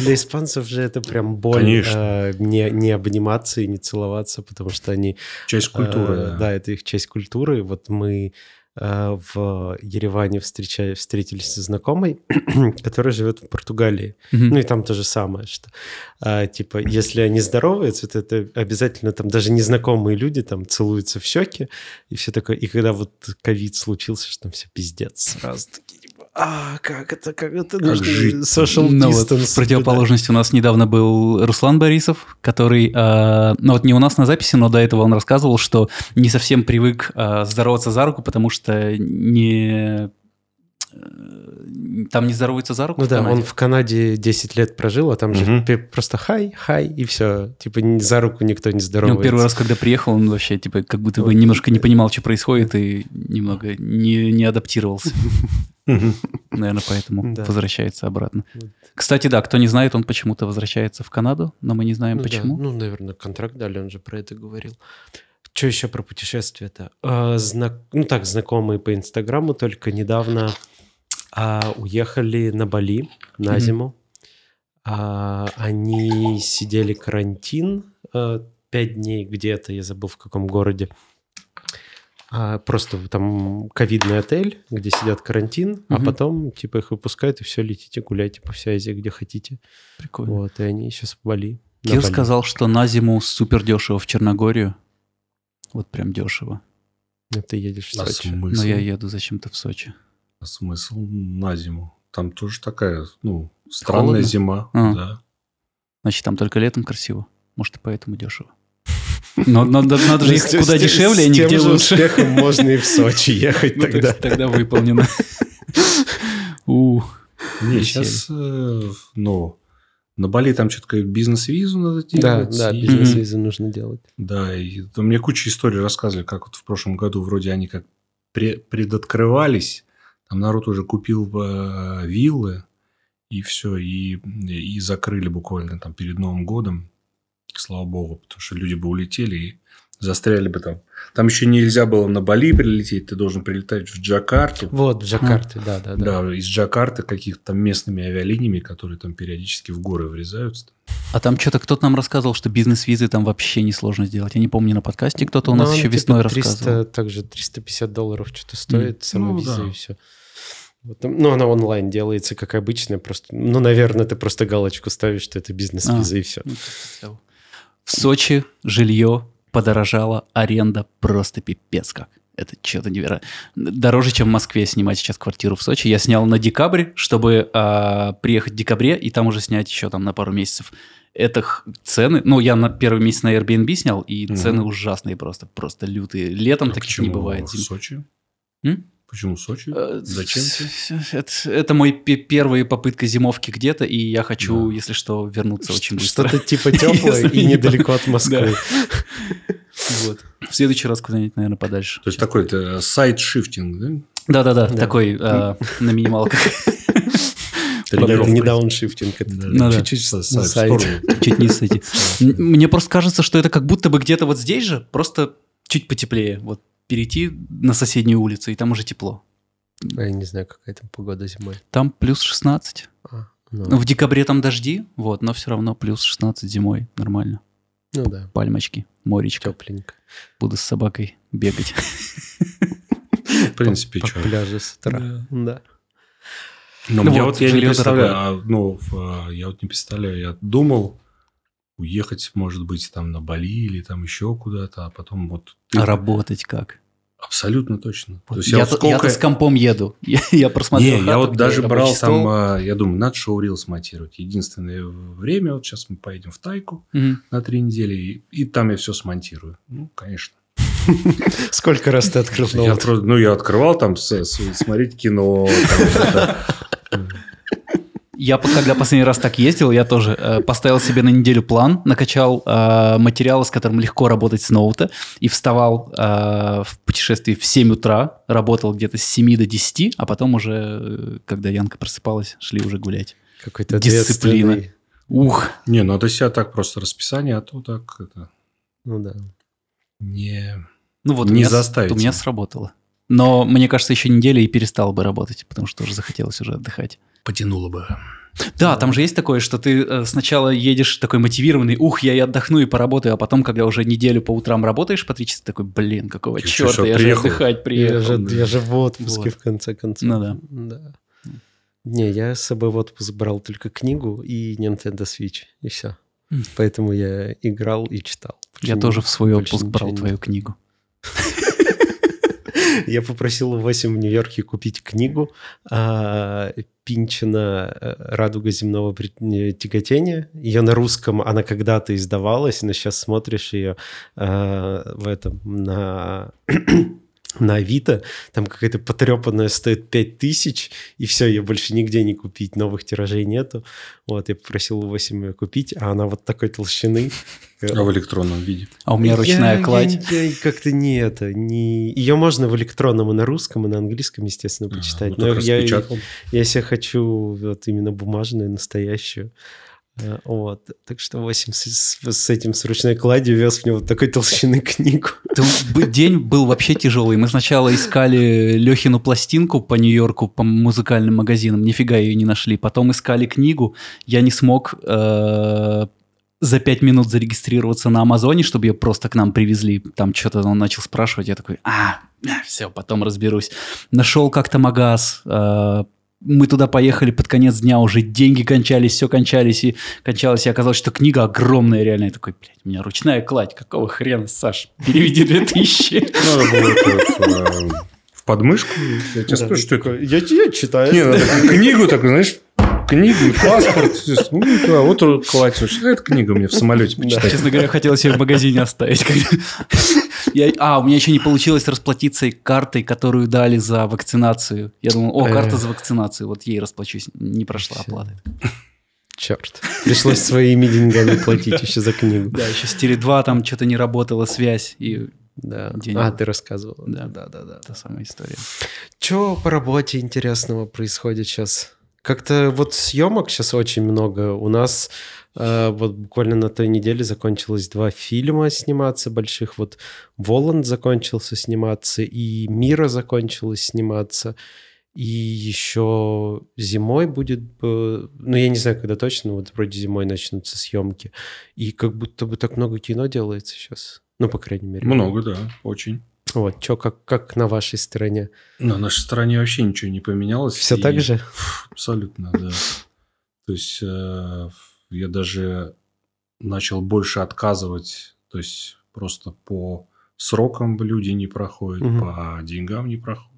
Для испанцев же это прям боль э, не, обниматься и не целоваться, потому что они... Часть культуры. э, да. Это их часть культуры. Вот мы в Ереване встреча- встретились со знакомой, которая живет в Португалии. Мгм. Ну и там то же самое, что а, типа если они здороваются, то это обязательно там даже незнакомые люди там целуются в щеки и все такое. И когда вот ковид случился, что там все пиздец сразу а как это, как это нужно жить? social Ну вот, в противоположность у нас недавно был Руслан Борисов, который, э, ну вот не у нас на записи, но до этого он рассказывал, что не совсем привык э, здороваться за руку, потому что не э, там не здороваются за руку. Ну в да, Канаде. он в Канаде 10 лет прожил, а там же Мгм. пе- просто хай, хай, и все. Типа за руку никто не здоровается. он первый раз, когда приехал, он вообще типа как будто бы немножко не понимал, что происходит, и немного не, не адаптировался. Наверное, поэтому Да. возвращается обратно. Вот. Кстати, да, кто не знает, он почему-то возвращается в Канаду, но мы не знаем Ну да, почему. ну, наверное, контракт дали, он же про это говорил. Что еще про путешествия-то? А, знак- Ну так, знакомые по Инстаграму только недавно а, уехали на Бали на зиму. А, они сидели карантин пять дней где-то, я забыл в каком городе. А, просто там ковидный отель, где сидят карантин, а Мгм. потом типа их выпускают и все, летите, гуляйте по всей Азии, где хотите. Прикольно. Вот, и они сейчас в Бали. Кир Бали. сказал, что на зиму супер дешево в Черногорию. Вот прям дешево. Ну, ты едешь в А Сочи. смысл? Но я еду зачем-то в Сочи. А смысл на зиму? Там тоже такая, ну, странная Холодно? зима. А. Да. Значит, там только летом красиво. Может, и поэтому дешево. Но надо, надо же Ну, ехать с- куда с- дешевле, а с нигде тем же лучше. успехом можно и в Сочи ехать Ну, то тогда. Тогда выполнено. У, Не, сейчас, э, ну, на Бали там что-то бизнес-визу надо Да, делать. да, и- бизнес-визу нужно делать. Да, и то мне куча историй рассказывали, как вот в прошлом году вроде они как пре- предоткрывались, там народ уже купил э, виллы, и все, и, и закрыли буквально там перед Новым годом, слава богу, потому что люди бы улетели и застряли бы там. Там еще нельзя было на Бали прилететь, ты должен прилетать в Джакарту. Вот, в Джакарте, да, да, да. Да, из Джакарты каких-то там местными авиалиниями, которые там периодически в горы врезаются. А там что-то кто-то нам рассказывал, что бизнес-визы там вообще несложно сделать. Я не помню, на подкасте кто-то у Ну, нас она еще типа весной 300, рассказывал. Также 350 долларов что-то стоит, сама Ну, виза да. и все. ну, она онлайн делается, как обычно. Просто, ну, наверное, ты просто галочку ставишь, что это бизнес-виза, А. и все. Ну, как-то В Сочи жилье подорожало, аренда просто пипец как. Это что-то невероятно. Дороже, чем в Москве снимать сейчас квартиру в Сочи. Я снял на декабрь, чтобы а, приехать в декабре и там уже снять еще там на пару месяцев. Это цены. Ну, я на первый месяц на Airbnb снял, и Мгм. цены ужасные просто, просто лютые. Летом А таких не бывает. в Сочи? М? Почему Сочи? Э, Зачем тебе? Это, это мой пе- первая попытка зимовки где-то, и я хочу, Да. если что, вернуться очень быстро. Что-то типа теплое и не недалеко от Москвы. Вот. В следующий раз куда-нибудь, наверное, подальше. То есть такой это сайт-шифтинг, да? Да-да-да, Да. такой а, на минималках. Это не дауншифтинг, это Да, да. чуть-чуть С- на сайт в сайт. сторону. Чуть не сойти. Мне просто кажется, что это как будто бы где-то вот здесь же, просто чуть потеплее. Вот перейти на соседнюю улицу, и там уже тепло. А Я не знаю, какая там погода зимой. Там плюс 16. А, ну, Ну, в декабре там дожди, вот, но все равно плюс 16 зимой. Нормально. ну да, Пальмочки, моречко. тепленько. Буду с собакой бегать. В принципе, По что. пляжу с утра. Да. Но Ну мне вот, вот я не представляю, а, ну, в- я вот не представляю, я думал уехать, может быть, там на Бали или там еще куда-то, а потом вот ты- А работать как? абсолютно точно. То есть Я, я, вот сколько... я-то с компом еду. Я, я просмотрел Не, я вот даже брал стол. там, а, я думаю, надо шоурил смонтировать. Единственное время, вот сейчас мы поедем в Тайку Мгм. на три недели, и, и там я все смонтирую. Ну, конечно. Сколько раз ты открыл Я ноут? ну, я открывал там смотреть кино. Я по- когда последний раз так ездил, я тоже э, поставил себе на неделю план, накачал э, материалы, с которым легко работать с ноута, и вставал э, в путешествии в 7 утра, работал где-то с 7 до 10, а потом уже, э, когда Янка просыпалась, шли уже гулять. Какой-то Дисциплина. Ух, Не, ну это себя так просто расписание, а то так это Ну да. не... ну вот Не у меня, заставить у меня сработало. Но мне кажется, еще неделя и перестал бы работать, потому что уже захотелось уже отдыхать. Потянуло бы. Да, там же есть такое, что ты э, сначала едешь такой мотивированный, ух, я и отдохну и поработаю, а потом, когда уже неделю по утрам работаешь по три часа, такой, блин, какого Я черта, чё, я же приехал? отдыхать Я приехал. же, да. я же в отпуске, Вот. в конце концов. Ну да. Да. Не, я с собой в отпуск брал только книгу и Nintendo Switch, и все. Поэтому я играл и читал. Я Больше тоже в свой отпуск брал твою книгу. Я попросил у Васи в Нью-Йорке купить книгу а, Пинчина э, «Радуга земного тяготения». Ее на русском, она когда-то издавалась, но сейчас смотришь ее а, в этом, на... на Авито, там какая-то потрепанная стоит 5000, и все, ее больше нигде не купить, новых тиражей нету. Вот, я попросил у Васи ее купить, а она вот такой толщины. А в электронном виде. А у меня ручная Я- кладь. я- я как-то не это, не... Ее можно в электронном и на русском, и на английском, естественно, А, почитать. ну, Но я, распечатал. я себе хочу вот именно бумажную, настоящую. Э, Вот. Так что 8 с, с- этим с ручной кладью вез в него такой толщины книгу. День был вообще тяжелый. Мы сначала искали Лехину пластинку по Нью-Йорку, по музыкальным магазинам, нифига ее не нашли. Потом искали книгу. Я не смог э, за пять минут зарегистрироваться на Амазоне, чтобы ее просто к нам привезли. Там что-то он начал спрашивать. Я такой, а, все, потом разберусь. Нашел как-то магаз. э, мы туда поехали под конец дня, уже деньги кончались, все кончались, и кончалось, и оказалось, что книга огромная реально. Я такой, блядь, у меня ручная кладь, какого хрена, Саш, переведи 2000. Надо было это вот, э, в подмышку. Я тебе скажу, что это... Я, я читаю. Не, надо книгу такую, знаешь, книгу и паспорт. Ну, да, вот кладешь. Это книга мне в самолете почитать. Честно говоря, хотел себе в магазине оставить. Я, а, у меня еще не получилось расплатиться картой, которую дали за вакцинацию. Я думал, о, карта за вакцинацию, вот ей расплачусь. Не прошла оплата. Черт. Пришлось своими деньгами платить еще за книгу. Да, еще с Теле2 там что-то не работала связь. И да. Денег. А, ты рассказывал. Да, да, да, да, та самая история. Что по работе интересного происходит сейчас? Как-то вот съемок сейчас очень много. У нас э, вот буквально на той неделе закончилось два фильма сниматься больших. Вот Воланд закончился сниматься, и Мира закончилась сниматься. И еще зимой будет, ну я не знаю, когда точно, вот вроде зимой начнутся съемки. И как будто бы так много кино делается сейчас. Ну, по крайней мере. Много, да, очень. Вот, что, как, как на вашей стороне? На нашей стороне вообще ничего не поменялось. Все и... так же? Абсолютно, да. То есть, э, я даже начал больше отказывать, то есть, просто по срокам люди не проходят, угу. по деньгам не проходят.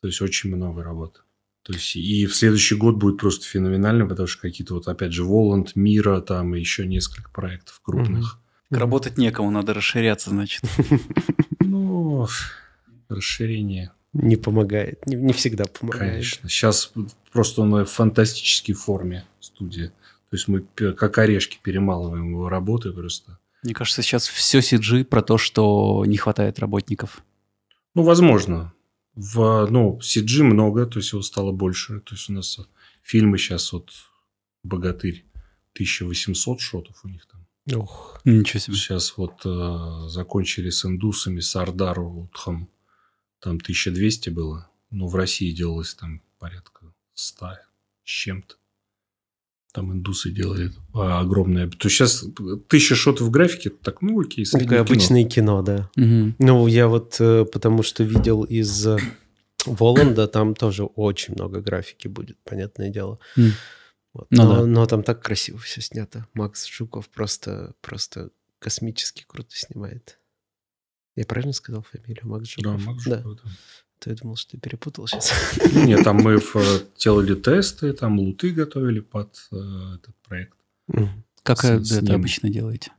То есть, очень много работы. То есть, и в следующий год будет просто феноменально, потому что какие-то вот, опять же, Воланд, Мира, там и еще несколько проектов крупных. Угу. Работать некому, надо расширяться, значит. Ну, расширение. Не помогает, не, не всегда помогает. Конечно. Сейчас просто он в фантастической форме студия. То есть мы как орешки перемалываем его работы просто. Мне кажется, сейчас все CG про то, что не хватает работников. Ну, возможно. В, ну, CG много, то есть его стало больше. То есть у нас фильмы сейчас вот «Богатырь» 1800 шотов у них там. Ох, ничего себе. Сейчас вот э, закончили с индусами, с Ардарутхом. Там 1200 было. Но в России делалось там порядка 100 с чем-то. Там индусы делали а, огромное. То сейчас тысяча шотов в графике, так, ну окей, Такое обычное кино, да. Угу. Ну, я вот э, потому что видел из э, Воланда, там тоже очень много графики будет, понятное дело. Mm. Вот. Ну, но, да. но там так красиво все снято. Макс Жуков просто, просто космически круто снимает. Я правильно сказал фамилию Макс Жуков? Да, Макс Жуков, да. да. То я думал, что ты перепутал сейчас. Нет, там мы делали тесты, там луты готовили под э, этот проект. Как это обычно делаете?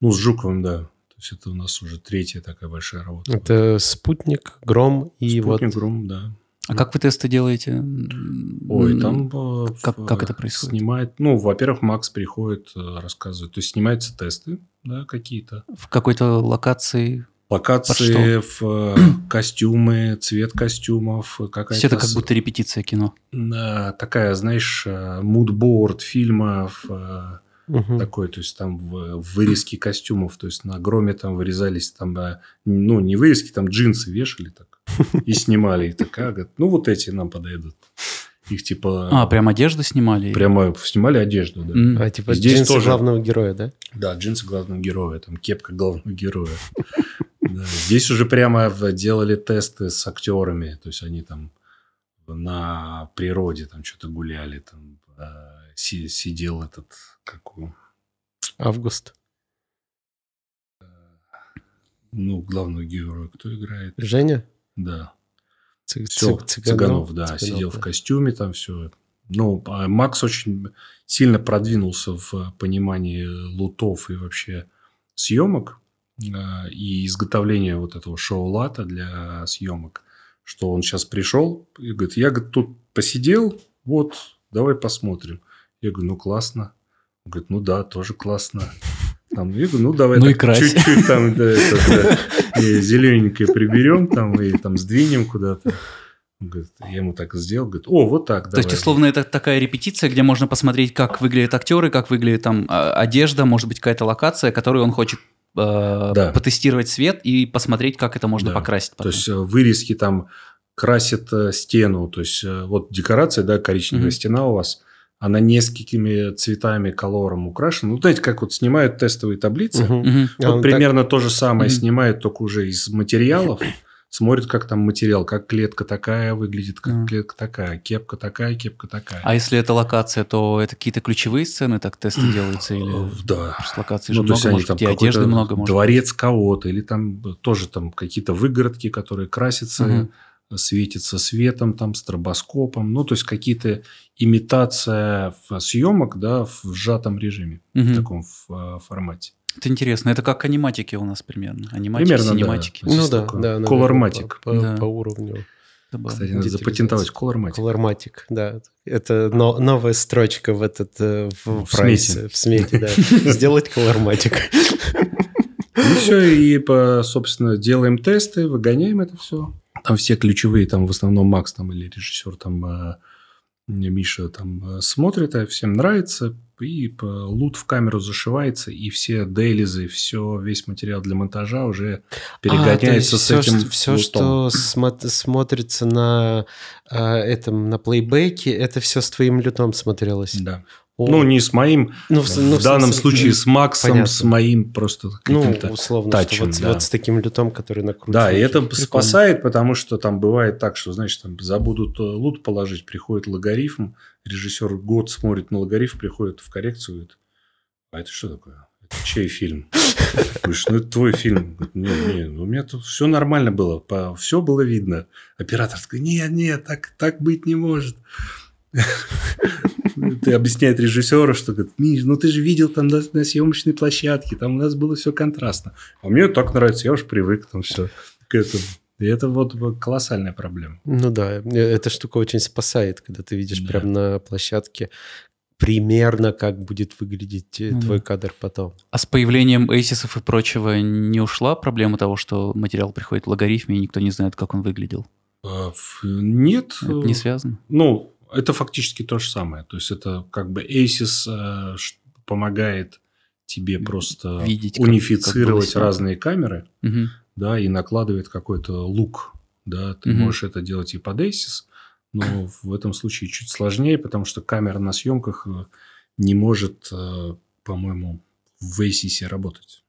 Ну, с Жуковым, да. То есть это у нас уже третья такая большая работа. Это спутник, гром и спутник, вот... гром, да. А как вы тесты делаете? Ой, там... Как, в, как это происходит? Снимает... Ну, во-первых, Макс приходит, э, рассказывает. То есть, снимаются тесты, да, какие-то. В какой-то локации? Локации, в э, костюмы, цвет костюмов, какая-то... Все это как будто репетиция кино. Такая, знаешь, мудборд фильмов, угу. такой, то есть там в, вырезки костюмов, то есть на громе там вырезались там, ну, не вырезки, там джинсы вешали так и снимали. И такая, говорит, ну, вот эти нам подойдут. Их типа... А, прям одежду снимали? Прямо снимали одежду, да. Mm. А, типа Здесь джинсы тоже... главного героя, да? Да, джинсы главного героя, там кепка главного героя. Здесь уже прямо делали тесты с актерами, то есть они там на природе там что-то гуляли, там а, сидел этот, как Август. Ну, главного героя кто играет? Женя? Да. Ц- все, Цыганов, Цыганов, да, Цыганов, сидел да. в костюме там все. Ну, а Макс очень сильно продвинулся в понимании лутов и вообще съемок а, и изготовления вот этого шоу-лата для съемок, что он сейчас пришел и говорит, я говорит, тут посидел, вот, давай посмотрим. Я говорю, ну классно. Он говорит, ну да, тоже классно. Там, я говорю, ну давай ну так, чуть-чуть там да, это, да, зелененькое приберем там и там сдвинем куда-то. Говорит, я ему так сделал, говорит, о, вот так. То давай. есть, условно, это такая репетиция, где можно посмотреть, как выглядят актеры, как выглядит там а, одежда, может быть, какая-то локация, которую он хочет э, да. потестировать свет и посмотреть, как это можно да. покрасить. Потом. То есть, э, вырезки там красят э, стену, то есть, вот декорация, да, коричневая mm-hmm. стена у вас, она несколькими цветами, колором украшена. Ну, знаете, как вот снимают тестовые таблицы. Угу. Вот а примерно так... то же самое угу. снимают, только уже из материалов. Смотрят, как там материал, как клетка такая выглядит, как mm. клетка такая, кепка такая, кепка такая. А если это локация, то это какие-то ключевые сцены, так тесты делаются? Или да. Просто локаций ну, же много, может, и одежды много. Может дворец кого-то, или там тоже там какие-то выгородки, которые красятся, mm светится светом, там, стробоскопом. Ну, то есть, какие-то имитация в- съемок, да, в сжатом режиме, в Мгм. таком в, э, формате. Это интересно. Это как аниматики у нас примерно. Аниматики, Примерно, да. синематики. Есть Ну да, да. Colormatic. По, по- Да. по уровню. Кстати, надо запатентовать Colormatic. Colormatic, да. Это но- новая строчка в этот э, в, В прайсе, смете. в смете, да. Сделать Colormatic. Ну все, и, собственно, делаем тесты, выгоняем это все. Там все ключевые, там в основном Макс там, или режиссер, там э, Миша там э, смотрит, а всем нравится, и по- лут в камеру зашивается, и все дейлизы, все, весь материал для монтажа уже перегоняется с этим все, лутом. что смо- смотрится на э, этом на плейбеке, это все с твоим лютом смотрелось. Да. О, Ну, не с моим, ну, в, ну, в данном смысле, случае ну, с Максом, понятно. с моим просто Ну, каким-то... условно, тачем, вот, да. вот с таким лютом, который накручен. Да, и это Прикольно. спасает, потому что там бывает так, что, значит, там забудут э, лут положить, приходит логарифм, режиссер год смотрит на логарифм, приходит в коррекцию, говорит, а это что такое? Это чей фильм? Говоришь, ну, это твой фильм. Говорит, Не, не, у меня тут все нормально было, все было видно. Оператор такой, нет, нет, так, так быть не может. Ты объясняет режиссеру, что говорит, Миш, ну ты же видел там на, на съемочной площадке, там у нас было все контрастно. А мне так нравится, я уж привык там все к этому. И это вот колоссальная проблема. Ну да, э, эта штука очень спасает, когда ты видишь Да. прямо на площадке примерно, как будет выглядеть Ну твой да. кадр потом. А с появлением эйсисов и прочего не ушла проблема того, что материал приходит в логарифме, и никто не знает, как он выглядел? А, Нет. Это не связано? Ну, это фактически то же самое. То есть, это как бы ASIS э, помогает тебе просто Видеть, как- как унифицировать было снято. разные камеры, Мгм. да, и накладывает какой-то лук. Да, ты Мгм. можешь это делать и под ASIS, но в этом случае чуть сложнее, потому что камера на съемках э, не может, э, по-моему, в ASIS работать.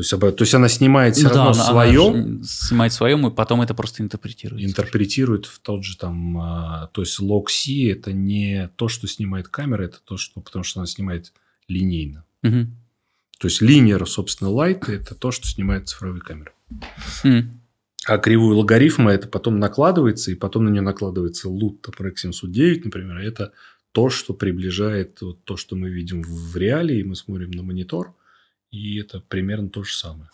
То есть, то есть она снимает все Ну да, равно она свое, снимает своем, и потом это просто интерпретирует. интерпретирует в тот же там, а, то есть лог C это не то, что снимает камера, это то, что, потому что она снимает линейно. Мгм. То есть линер, собственно, light это то, что снимает цифровые камеры. М. А кривую логарифма это потом накладывается, и потом на нее накладывается лут Rec 709, например, и это то, что приближает вот то, что мы видим в реалии, мы смотрим на монитор, и это примерно то же самое.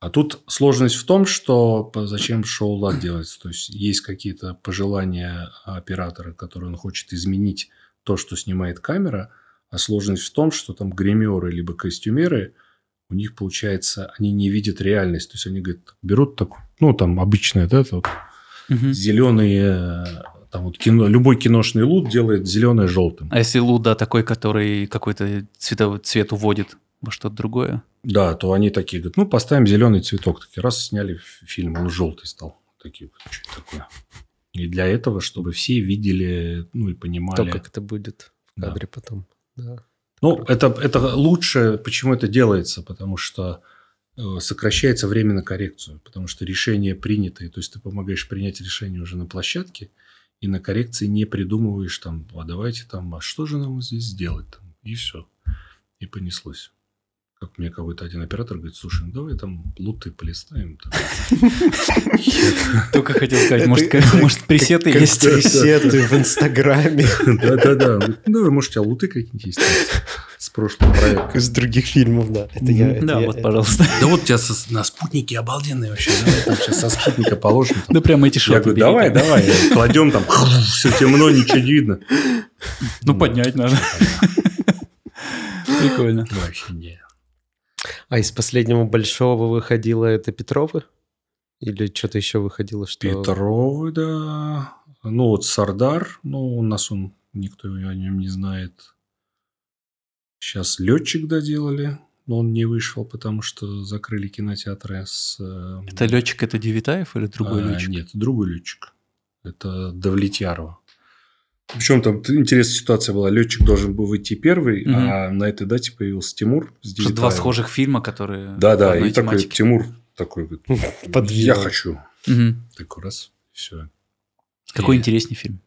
А тут сложность в том, что зачем шоу-лад делается. То есть, есть какие-то пожелания оператора, которые он хочет изменить то, что снимает камера, а сложность в том, что там гримеры либо костюмеры, у них, получается, они не видят реальность. То есть, они говорят, берут так, ну, там, обычное, да, вот, Мгм. зеленые, там вот кино, любой киношный лут делает зеленое желтым. А если луда такой, который какой-то цветовой цвет уводит во что-то другое? Да, то они такие говорят, ну, поставим зеленый цветок. Такие, раз сняли фильм, он желтый стал. Такие, что это такое? И для этого, чтобы все видели, ну, и понимали. То, как это будет в Да. кадре потом. Да. Ну, это, это лучше. Почему это делается? Потому что э, сокращается время на коррекцию. Потому что решение принятое. То есть, ты помогаешь принять решение уже на площадке. И на коррекции не придумываешь там, а давайте там, а что же нам здесь сделать? Там, и все. И понеслось. Как мне какой-то один оператор говорит, слушай, ну давай там луты полистаем. там». Только хотел сказать, может, пресеты есть? пресеты в Инстаграме Да-да-да. Ну, давай, может, у тебя луты какие-нибудь есть с прошлого проекта. из других фильмов, да. Это я, Да, вот, пожалуйста. Да вот у тебя на спутнике обалденные вообще. Давай там сейчас со спутника положим. Да прямо эти шоты Я говорю, давай, да. давай. Кладем там, все темно, ничего не видно. Ну, поднять надо. Прикольно. Вообще не. А из последнего большого выходило это Петровы? Или что-то еще выходило, что... Петровы, да. Ну, вот Сардар, ну, у нас он, никто о нем не знает. Сейчас летчик доделали, но он не вышел, потому что закрыли кинотеатры с... э, Это летчик, это Девитаев или другой а, летчик? Нет, другой летчик. Это Давлетьярова. Причем там интересная ситуация была. Летчик должен был выйти первый, Мгм. а на этой дате появился Тимур с Просто два схожих фильма, которые... Да, да, и такой тематике. Тимур такой говорит, я хочу. Мгм. Такой раз, все. Какой И интереснее фильм?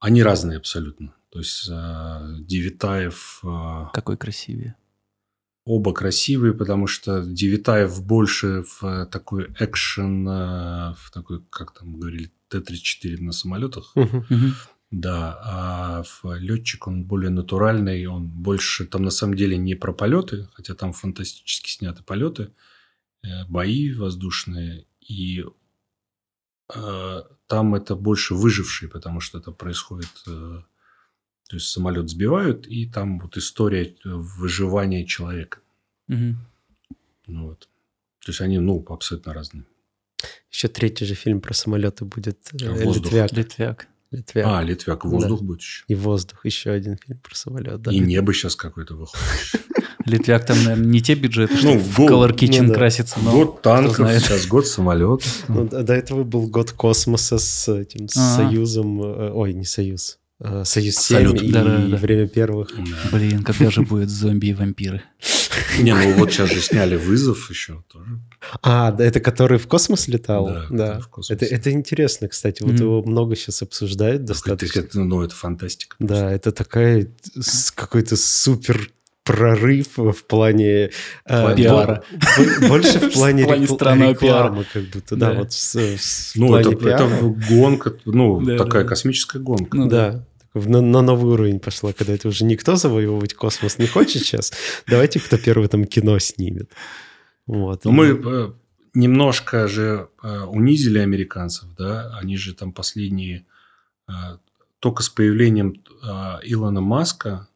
Они разные абсолютно. То есть э, Девитаев, э, Какой красивее? оба красивые, потому что Девитаев больше в такой экшен, э, в такой, как там говорили, Т-34 на самолетах. Мгм. Да, а в летчик он более натуральный, он больше там на самом деле не про полеты, хотя там фантастически сняты полеты, э, бои воздушные, и э, там это больше выжившие, потому что это происходит, э, то есть самолет сбивают, и там вот история выживания человека. Ну вот. То есть они, ну, абсолютно разные. Еще третий же фильм про самолеты будет. э, Воздух. Литвяк. Литвяк. Литвяк. А, Литвяк, воздух будет еще. И воздух. Еще один фильм про самолет. Да. И небо сейчас какое-то выходит. Литвяк там, наверное, не те бюджеты, что Ну, в год- Color Kitchen ну да. красится, но год танков, сейчас год самолетов. Ну, до этого был год космоса с этим с. Союзом. э, Ой, не Союз. э, Союз 7 Салют. и время первых. Да. Блин, когда же будет зомби и вампиры? Не, ну вот сейчас же сняли вызов еще тоже. А, да, это который в космос летал? Да, Да. в космос. Это, это интересно, кстати. Вот Мгм. его много сейчас обсуждают достаточно. это, ну, это фантастика. Да, это такая какой-то супер прорыв в плане э, Пиара. бо- бо- больше в плане, В плане рекламы, как будто, да, Да. вот с- с- в Ну, плане это, гонка, ну, Да, такая да. космическая гонка. Ну да. На, на новый уровень пошла, когда это уже никто завоевывать космос не хочет сейчас. Давайте, кто первый там кино снимет. Вот. Но мы э, немножко же э, унизили американцев, да, они же там последние, э, только с появлением Илона Маска,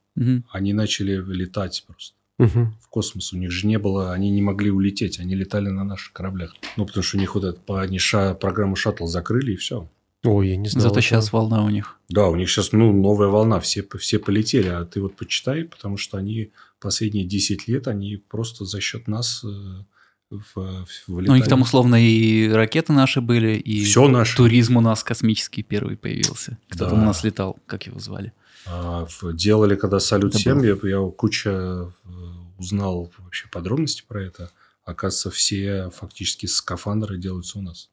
они начали летать просто Мгм. в космос. У них же не было, они не могли улететь, они летали на наших кораблях. Ну, потому что у них вот эту по- они ша- программу шаттл закрыли, и все. Ой, я не знал. Зато этого. сейчас волна у них. Да, у них сейчас, ну, новая волна, все, все полетели, а ты вот почитай, потому что они последние 10 лет, они просто за счет нас э, в, в, Ну, у них там условно и ракеты наши были, и все наше. туризм у нас космический первый появился. Кто Да. там у нас летал, как его звали? А, делали, когда Салют Это 7, я, я куча э, узнал вообще подробности про это. Оказывается, все фактически скафандры делаются у нас.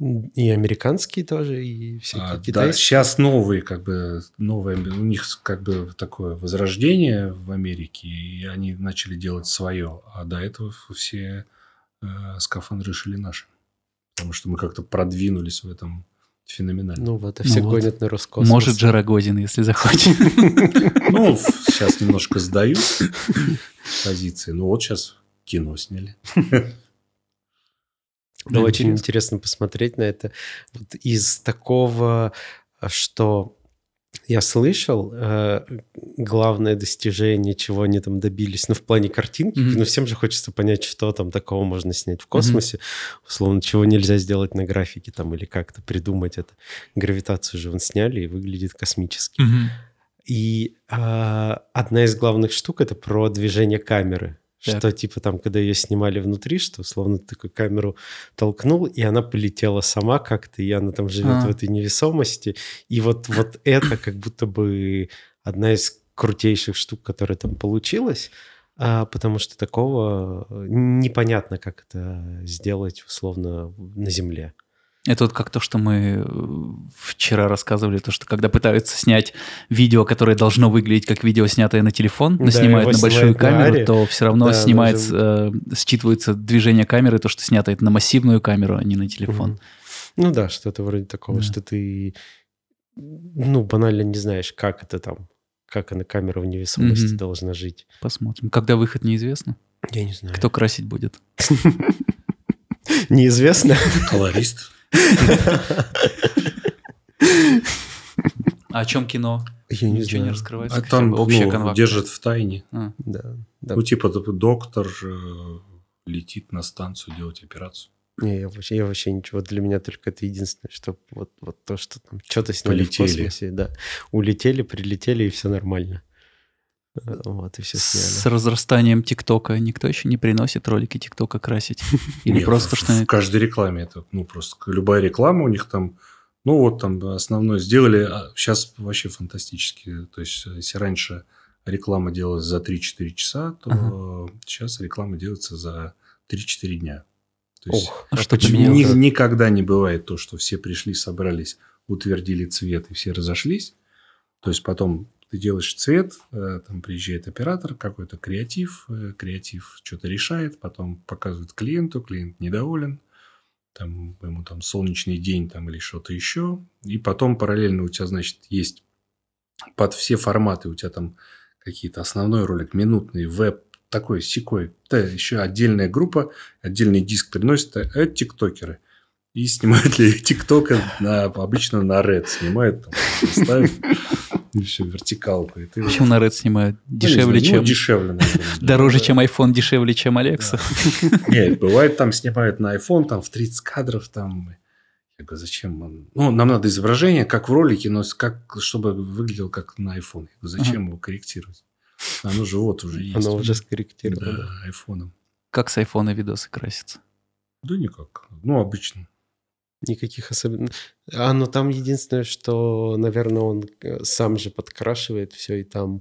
И американские тоже, и всякие А, да, китайские. сейчас новые, как бы, новые, у них как бы такое возрождение в Америке, и они начали делать свое, а до этого все э, скафандры шили наши. Потому что мы как-то продвинулись в этом феноменально. Ну вот, а Ну все вот. гонят на Роскосмос. Может, Джарагодин, если захочет. Ну, сейчас немножко сдаю позиции. Ну, вот сейчас кино сняли. Да, очень Интересно. интересно посмотреть на это. Вот из такого, что я слышал, э, главное достижение, чего они там добились, ну, в плане картинки, Мгм. ну, всем же хочется понять, что там такого можно снять в космосе, условно, чего нельзя сделать на графике там или как-то придумать это. Гравитацию же вон сняли и выглядит космически. Мгм. И а, одна из главных штук это про движение камеры. Так. Что типа там, когда ее снимали внутри, что условно ты такую камеру толкнул, и она полетела сама как-то, и она там живет А. в этой невесомости. И вот, вот это как будто бы одна из крутейших штук, которая там получилась, а, потому что такого э, непонятно, как это сделать условно на Земле. Это вот как то, что мы э, вчера рассказывали, то, что когда пытаются снять видео, которое должно выглядеть как видео, снятое на телефон, но Да, снимают на большую на камеру, Аре. то все равно Да, снимается, э, считывается движение камеры, то, что снято это на массивную камеру, а не на телефон. Мгм. Ну да, что-то вроде такого, Да. что ты, ну, банально не знаешь, как это там, как она камера в невесомости Мгм. должна жить. Посмотрим. Когда выход неизвестно. Я не знаю. Кто красить будет? Неизвестно. Колорист. А о чем кино? Я не Ничего не знаю. раскрывается. А там бы общая ну, держат в тайне. А, Да. да. Ну, типа доктор летит на станцию делать операцию. Не, я вообще, я вообще ничего. Для меня только это единственное, что вот, вот то, что там что-то сняли Полетели. в космосе, да. Улетели, прилетели, и все нормально. Вот, и все С сняли. разрастанием ТикТока никто еще не приносит ролики ТикТока красить? Или просто что в каждой рекламе это, ну, просто любая реклама у них там, ну, вот там основное сделали, сейчас вообще фантастически. То есть, э, если раньше реклама делалась за 3-4 часа, то сейчас реклама делается за 3-4 дня. То есть, Ох, А а что ни- никогда не бывает то, что все пришли, собрались, утвердили цвет и все разошлись. То есть, потом ты делаешь цвет, э, там приезжает оператор, какой-то креатив, э, креатив что-то решает, потом показывает клиенту, клиент недоволен, там ему там солнечный день там или что-то еще, и потом параллельно у тебя, значит, есть под все форматы у тебя там какие-то основной ролик, минутный, веб, такой, секой. Да, еще отдельная группа, отдельный диск приносит, это тиктокеры. И снимают ли тиктока на, обычно на Red снимают, там, ставят и все, вертикалку. И ты... Почему на Red снимают? Дешевле, ну, знаю, чем... Ну, дешевле, наверное. Дороже, чем iPhone, дешевле, чем Alexa. Нет, бывает, там снимают на iPhone, там в 30 кадров, там... Я говорю, зачем? он- Ну, нам надо изображение, как в ролике, но как, чтобы выглядело как на iPhone. Я говорю, зачем его корректировать? Оно же вот уже есть. Оно уже скорректировано. Да, айфоном. Как с iPhone видосы красятся? Да никак. Ну, обычно. Никаких особенных. А, ну там единственное, что, наверное, он э, сам же подкрашивает все, и там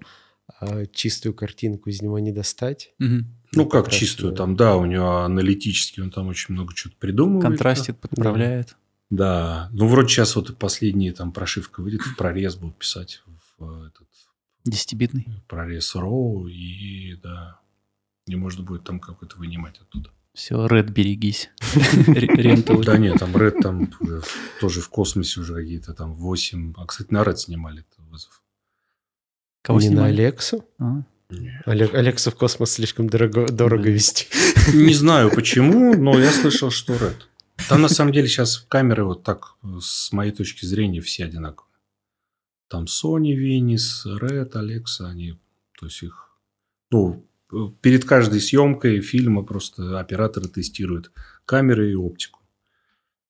а, чистую картинку из него не достать. Мгм. Ну, как покрашивает. чистую. Там, да, у него аналитически, он там очень много чего-то придумывает. Контрастит, подправляет. Да. Ну, вроде сейчас вот и последняя там прошивка выйдет, в прорез будут писать в э, этот Десятибитный. прорез RAW, и да, и можно будет там какой-то вынимать оттуда. Все, Red, берегись. Ре- Рентовый. Да нет, там Red там уже тоже в космосе уже какие-то там 8. А, кстати, на Red снимали вызов. Кого не на? Алексу. А, Олег, Алексу в космос слишком дорого, вести. Не знаю почему, но я слышал, что Red. Там на самом деле сейчас камеры вот так, с моей точки зрения, все одинаковые. Там Sony, Venice, Red, Alexa, они, то есть их, ну, перед каждой съемкой фильма просто операторы тестируют камеры и оптику.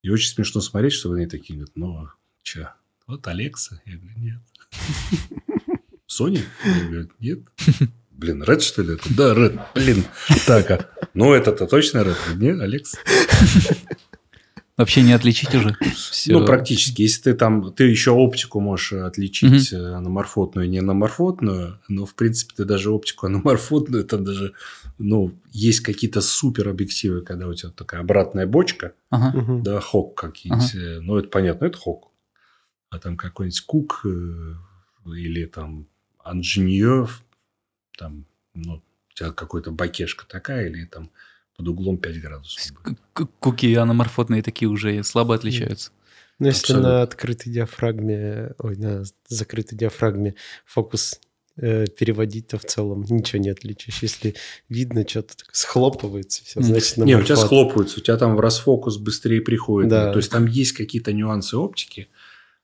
И очень смешно смотреть, что они такие говорят, ну, что, вот Alexa? Я говорю, нет. Sony? Я говорю, нет. Блин, Red, что ли? Да, Red. Блин. Так, а. Ну, это-то точно Red? Нет, Алекс? Вообще не отличить уже. Все. Ну, практически. Если ты там... Ты еще оптику можешь отличить э, аноморфотную и не аноморфотную, но, в принципе, ты даже оптику аноморфотную, там даже... Ну, есть какие-то супер объективы, когда у тебя такая обратная бочка, Ага. Да, хок какие-нибудь. э, Ну, это понятно, это хок. А там какой-нибудь кук э, или там анжиньев, там, ну, у тебя какой-то бакешка такая, или там под углом 5 градусов. Куки аноморфотные такие уже слабо отличаются. Ну, если Абсолютно. на открытой диафрагме, ой, на закрытой диафрагме фокус э, переводить, то в целом ничего не отличишь. Если видно, что-то так схлопывается, все, значит, на Не, у тебя схлопывается, у тебя там в расфокус быстрее приходит. Да. Ну, То есть там есть какие-то нюансы оптики,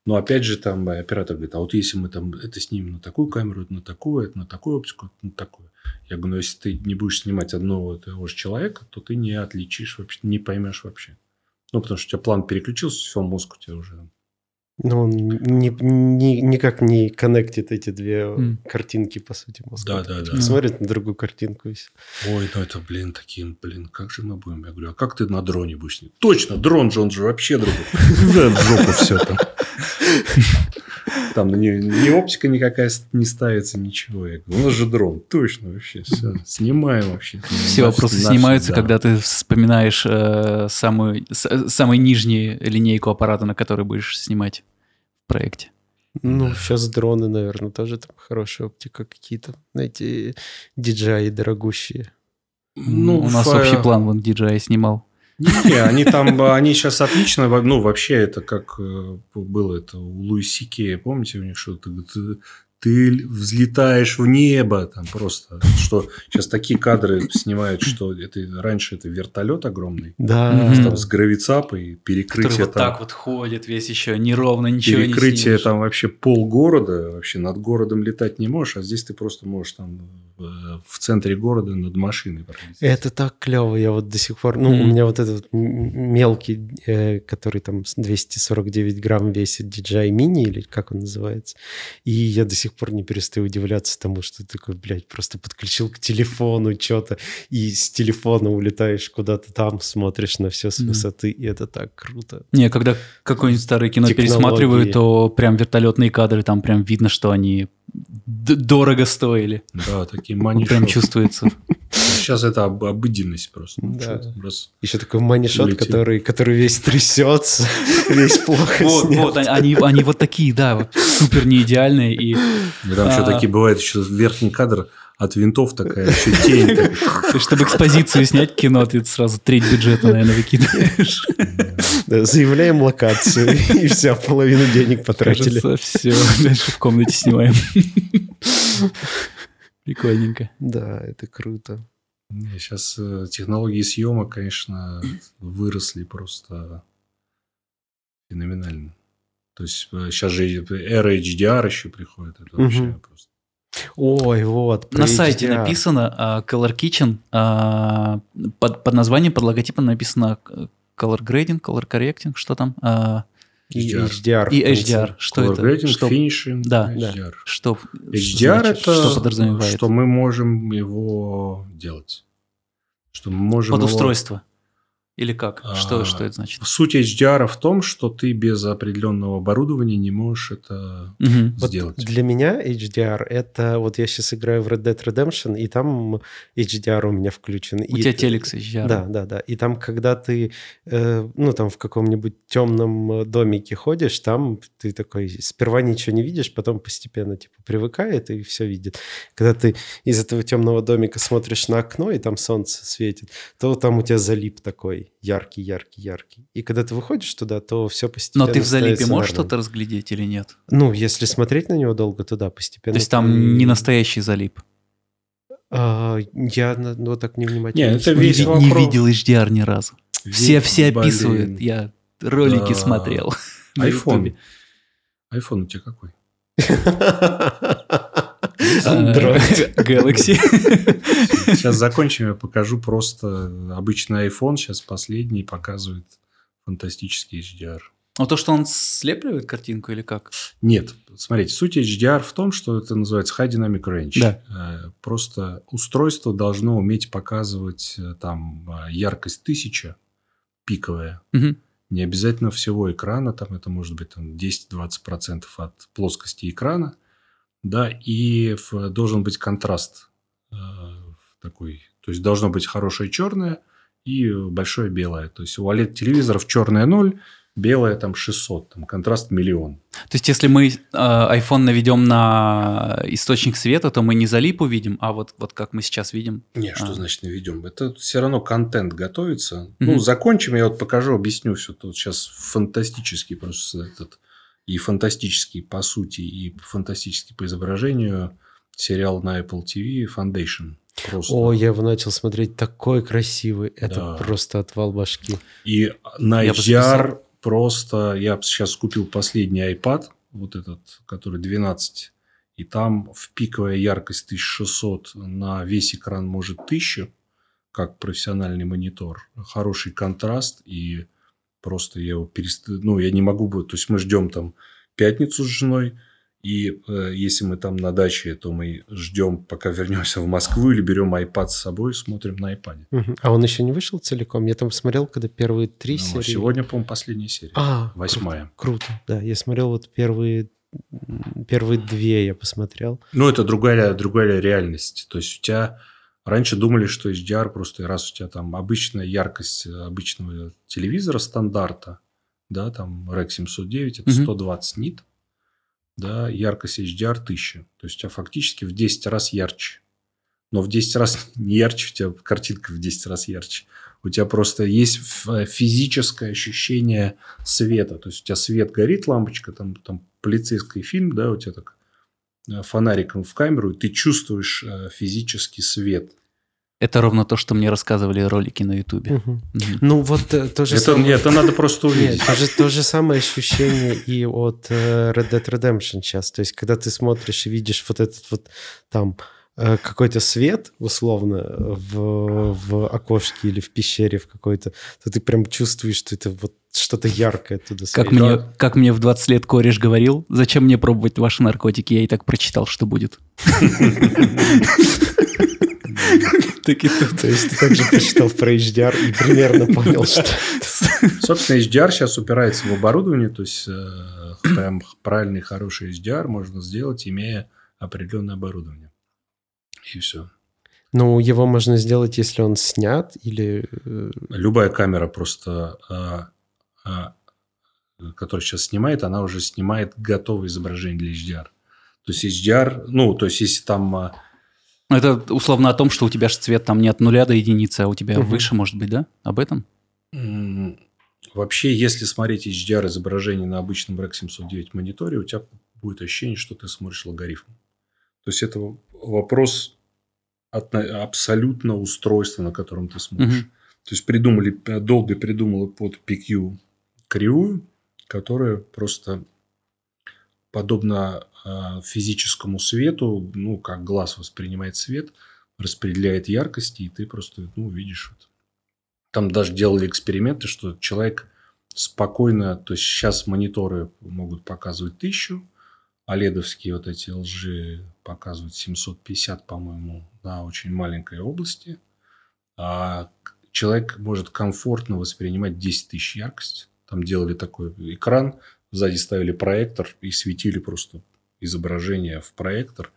но опять же там э, оператор говорит, а вот если мы там это снимем на такую камеру, это на такую, это на такую оптику, это на такую. Я говорю, ну если ты не будешь снимать одного того же человека, то ты не отличишь вообще, не поймешь вообще. Ну, потому что у тебя план переключился, все, мозг у тебя уже там. Ну, он ни- ни- никак не коннектит эти две М. картинки, по сути, мозг. Да, да, да. Смотрит на другую картинку и. Ой, ну это, блин, таким, блин, как же мы будем? Я говорю, а как ты на дроне будешь снимать? Точно, дрон же, он же вообще другой. Да, в жопу все там. Там ни, ни оптика никакая не ставится, ничего. Я говорю, у нас же дрон. Точно вообще. Все, снимаем вообще. Все вопросы снимаются, когда ты вспоминаешь э, самую, с- самую нижнюю линейку аппарата, на который будешь снимать в проекте. Ну, Да. сейчас дроны, наверное, тоже там хорошая оптика какие-то. Эти DJI дорогущие. Ну, у нас общий план, вон DJI снимал. Не, они там, они сейчас отлично, ну, вообще это как э, было это у Луиси Кея, помните, у них что-то, ты взлетаешь в небо, там просто, что сейчас такие кадры снимают, что это раньше это вертолет огромный, Да. Там с гравицапой, Который перекрытие вот там, так вот ходит весь еще, неровно, ничего не перекрытие снимешь. там вообще пол города, вообще над городом летать не можешь, а здесь ты просто можешь там э, в центре города над машиной пролететь. Это так клево, я вот до сих пор, ну, у меня вот этот мелкий, э, который там с 249 грамм весит DJI Mini, или как он называется, и я до сих пор не перестаю удивляться тому, что ты такой, блядь, просто подключил к телефону что-то, и с телефона улетаешь куда-то там, смотришь на все с Мгм. высоты, и это так круто. Не, когда какое-нибудь старое кино Технологии. пересматриваю, то прям вертолетные кадры, там прям видно, что они дорого стоили. Да, такие манишоты. Прям чувствуется. Сейчас это об- обыденность просто. Да. раз. Еще такой манишот, который, который весь трясется, весь плохо Вот, снят. вот, они, они вот такие, да, вот супер не идеальные. И И там еще А. такие бывают, еще верхний кадр от винтов такая, еще тень. чтобы экспозицию снять кино, ты сразу треть бюджета, наверное, выкидываешь. Заявляем локацию, и все, половину денег потратили. Все, дальше в комнате снимаем. Прикольненько. Да, это круто. Сейчас технологии съемок, конечно, выросли просто феноменально. То есть сейчас же эра HDR еще приходит. Это вообще просто. Ой, вот. На сайте написано а, Color Kitchen, а, под, под названием, под логотипом написано э, Color Grading, Color Correcting, что там? А, И HDR. И. HDR. Что Color это? grading, Что, finishing, Да. HDR. что, HDR значит, это что подразумевает? что мы можем его делать. Что мы можем Под его- устройство? Или как? Что, А, что это значит? Суть HDR в том, что ты без определенного оборудования не можешь это. Вот сделать. для меня HDR это вот я сейчас играю в Red Dead Redemption, и там HDR у меня включен. У И- тебя телекс HDR. Да, да, да. И там, когда ты, э, ну, там в каком-нибудь темном э, домике ходишь, там ты такой сперва ничего не видишь, потом постепенно типа привыкает и все видит. Когда ты из этого темного домика смотришь на окно, и там солнце светит, то там у тебя залип такой яркий, яркий, яркий. И когда ты выходишь туда, то все постепенно Но ты в залипе можешь нормально. что-то разглядеть или нет? Ну, если смотреть на него долго, то да, постепенно. То есть там не настоящий залип. А, я на- ну, так. Не, это смотрю. весь не, вопрос. не видел HDR ни разу. Все, все Блин. описывают. Я ролики Да. смотрел. Ютубе. iPhone у тебя какой? Android. Э, Galaxy. Сейчас закончим, я покажу просто обычный iPhone, сейчас последний показывает фантастический HDR. А то, что он слепливает картинку или как? Нет, смотрите, суть HDR в том, что это называется High Dynamic Range. Да. Э, Просто устройство должно уметь показывать э, там яркость 1000 пиковая. Мгм. Не обязательно всего экрана, там это может быть там, 10-20% от плоскости экрана. Да, и в- должен быть контраст э, такой. То есть должно быть хорошее черное и большое белое. То есть у OLED-телевизоров черное 0, белое там 600, там контраст миллион. То есть, если мы э, iPhone наведем на источник света, то мы не залип увидим, а вот, вот как мы сейчас видим. Не, что А. значит наведем? Это все равно контент готовится. Мгм. Ну, закончим, я вот покажу, объясню все. Тут сейчас фантастический просто этот и фантастический по сути, и фантастический по изображению сериал на Apple TV Foundation. Просто. О, я его начал смотреть такой красивый. Это Да. просто отвал башки. И на Я HDR просто... Я сейчас купил последний iPad, вот этот, который 12. И там в пиковая яркость 1600 на весь экран может 1000, как профессиональный монитор. Хороший контраст. И просто я его перест... Ну, я не могу... бы- То есть, мы ждем там пятницу с женой. И э, если мы там на даче, то мы ждем, пока вернемся в Москву, или берем iPad с собой, смотрим на iPad. Мгм. А он еще не вышел целиком? Я там смотрел, когда первые три Ну, серии. сегодня, по-моему, последняя серия. А, Восьмая. Круто. Да, я смотрел вот первые, первые две я посмотрел. Ну, это другая, другая реальность. То есть, у тебя раньше думали, что HDR просто раз у тебя там обычная яркость обычного телевизора стандарта, да, там REC 709, это Мгм. 120 нит, да, яркость HDR 1000. То есть, у тебя фактически в 10 раз ярче. Но в 10 раз не ярче, у тебя картинка в 10 раз ярче. У тебя просто есть ф- физическое ощущение света. То есть, у тебя свет горит, лампочка, там, там полицейский фильм, да, у тебя так э, фонариком в камеру, и ты чувствуешь э, физический свет. Это ровно то, что мне рассказывали ролики на Ютубе. Мгм. Мгм. Ну вот э, то же Это, самое. это надо просто Нет, увидеть. то же, то же самое ощущение и от э, Red Dead Redemption сейчас. То есть, когда ты смотришь и видишь вот этот вот там э, какой-то свет, условно, в, в окошке или в пещере в какой-то, то ты прям чувствуешь, что это вот что-то яркое оттуда Как светит. мне, как мне в 20 лет кореш говорил, зачем мне пробовать ваши наркотики, я и так прочитал, что будет. Так и тут. То есть ты также прочитал про HDR и примерно понял, что Собственно, HDR сейчас упирается в оборудование, то есть э, прям правильный, хороший HDR можно сделать, имея определенное оборудование. И все. Ну, его можно сделать, если он снят или... э, Любая камера просто, а, а, которая сейчас снимает, она уже снимает готовое изображение для HDR. То есть HDR, ну, то есть если там... а, Это условно о том, что у тебя же цвет там не от нуля до единицы, а у тебя Мгм. выше, может быть, да? Об этом? Вообще, если смотреть HDR изображение на обычном REC 709 мониторе, у тебя будет ощущение, что ты смотришь логарифм. То есть это вопрос отно- абсолютно устройства, на котором ты смотришь. Мгм. То есть придумали, Dolby придумала под PQ кривую, которая просто подобно э, физическому свету, ну, как глаз воспринимает свет, распределяет яркости, и ты просто, ну, видишь. Вот. Там даже делали эксперименты, что человек спокойно, то есть сейчас мониторы могут показывать тысячу, а ледовские вот эти LG показывают 750, по-моему, на очень маленькой области. А человек может комфортно воспринимать 10 тысяч яркость. Там делали такой экран, сзади ставили проектор и светили просто изображение в проектор.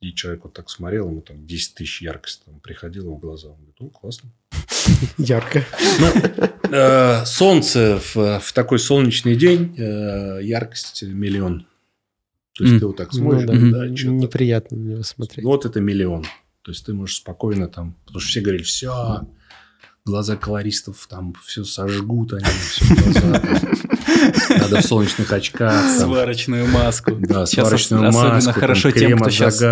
И человек вот так смотрел, ему там 10 тысяч яркости там приходило в глаза. Он говорит, о, классно. Ярко. Э, Солнце в, в такой солнечный день, э, яркость миллион. То есть М. ты вот так Ну смотришь, да, да, н- чё-то. неприятно на него смотреть. Вот это миллион. То есть ты можешь спокойно там, потому что все говорили, все, глаза колористов там все сожгут, они все глаза. Надо в солнечных очках. Сварочную маску. Да, сварочную особенно маску, там, хорошо тем, кто сейчас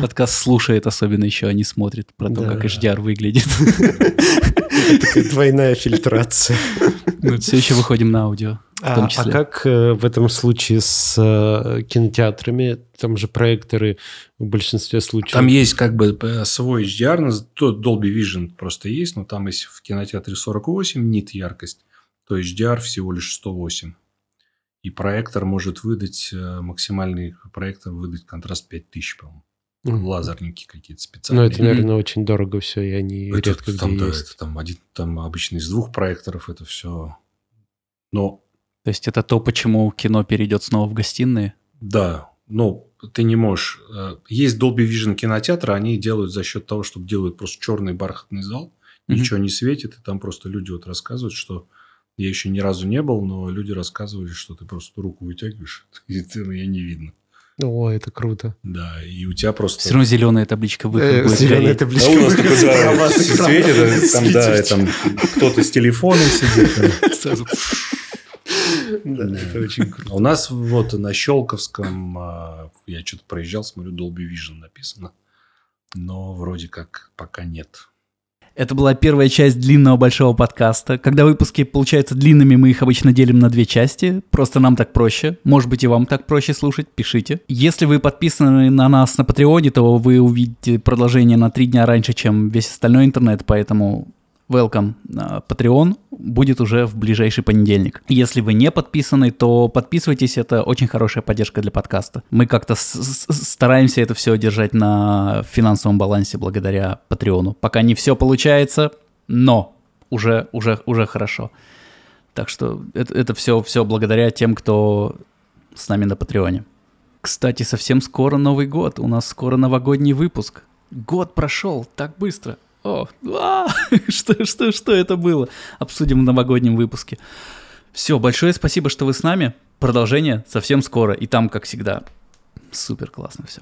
подкаст слушает, особенно еще они смотрят про то, Да. как HDR выглядит. Такая двойная фильтрация. Мы все еще выходим на аудио. А, том а как э, в этом случае с э, кинотеатрами? Там же проекторы в большинстве случаев. Там есть как бы э, свой HDR, то Dolby Vision просто есть, но там если в кинотеатре 48 нит яркость, то HDR всего лишь 108. И проектор может выдать, максимальный проектор выдать контраст 5000, по-моему. Мгм. Лазерники какие-то Ну, специальные. это, наверное, очень дорого все, и они Это редко там, где да, есть. это там, один, там обычно из двух проекторов это все. Но То есть это то, почему кино перейдет снова в гостиные? Да, ну, ты не можешь. э, Есть Dolby Vision кинотеатры, они делают за счет того, что делают просто черный бархатный зал, Мгм. ничего не светит, и там просто люди вот рассказывают, что я еще ни разу не был, но люди рассказывали, что ты просто руку вытягиваешь, и тебя не видно. О, это круто. Да, и у тебя просто... Все равно зеленая табличка выход Э, будет гореть. табличка Да, у нас выход такой, да, светит, там, да, там кто-то с телефоном сидит. Да. Это очень круто. У нас вот на Щелковском, а, я что-то проезжал, смотрю, Dolby Vision написано. Но вроде как пока нет. Это была первая часть длинного большого подкаста. Когда выпуски получаются длинными, мы их обычно делим на две части. Просто нам так проще. Может быть, и вам так проще слушать. Пишите. Если вы подписаны на нас на Патреоне, то вы увидите продолжение на три дня раньше, чем весь остальной интернет. Поэтому welcome. А, Patreon будет уже в ближайший понедельник. Если вы не подписаны, то подписывайтесь, это очень хорошая поддержка для подкаста. Мы как-то стараемся это все держать на финансовом балансе благодаря Патреону. Пока не все получается, но уже, уже, уже хорошо. Так что это, это все, все благодаря тем, кто с нами на Патреоне. Кстати, совсем скоро Новый год. У нас скоро новогодний выпуск. Год прошел так быстро. О, а, что, что, что это было? Обсудим в новогоднем выпуске. Все, большое спасибо, что вы с нами. Продолжение совсем скоро. И там, как всегда, супер классно все.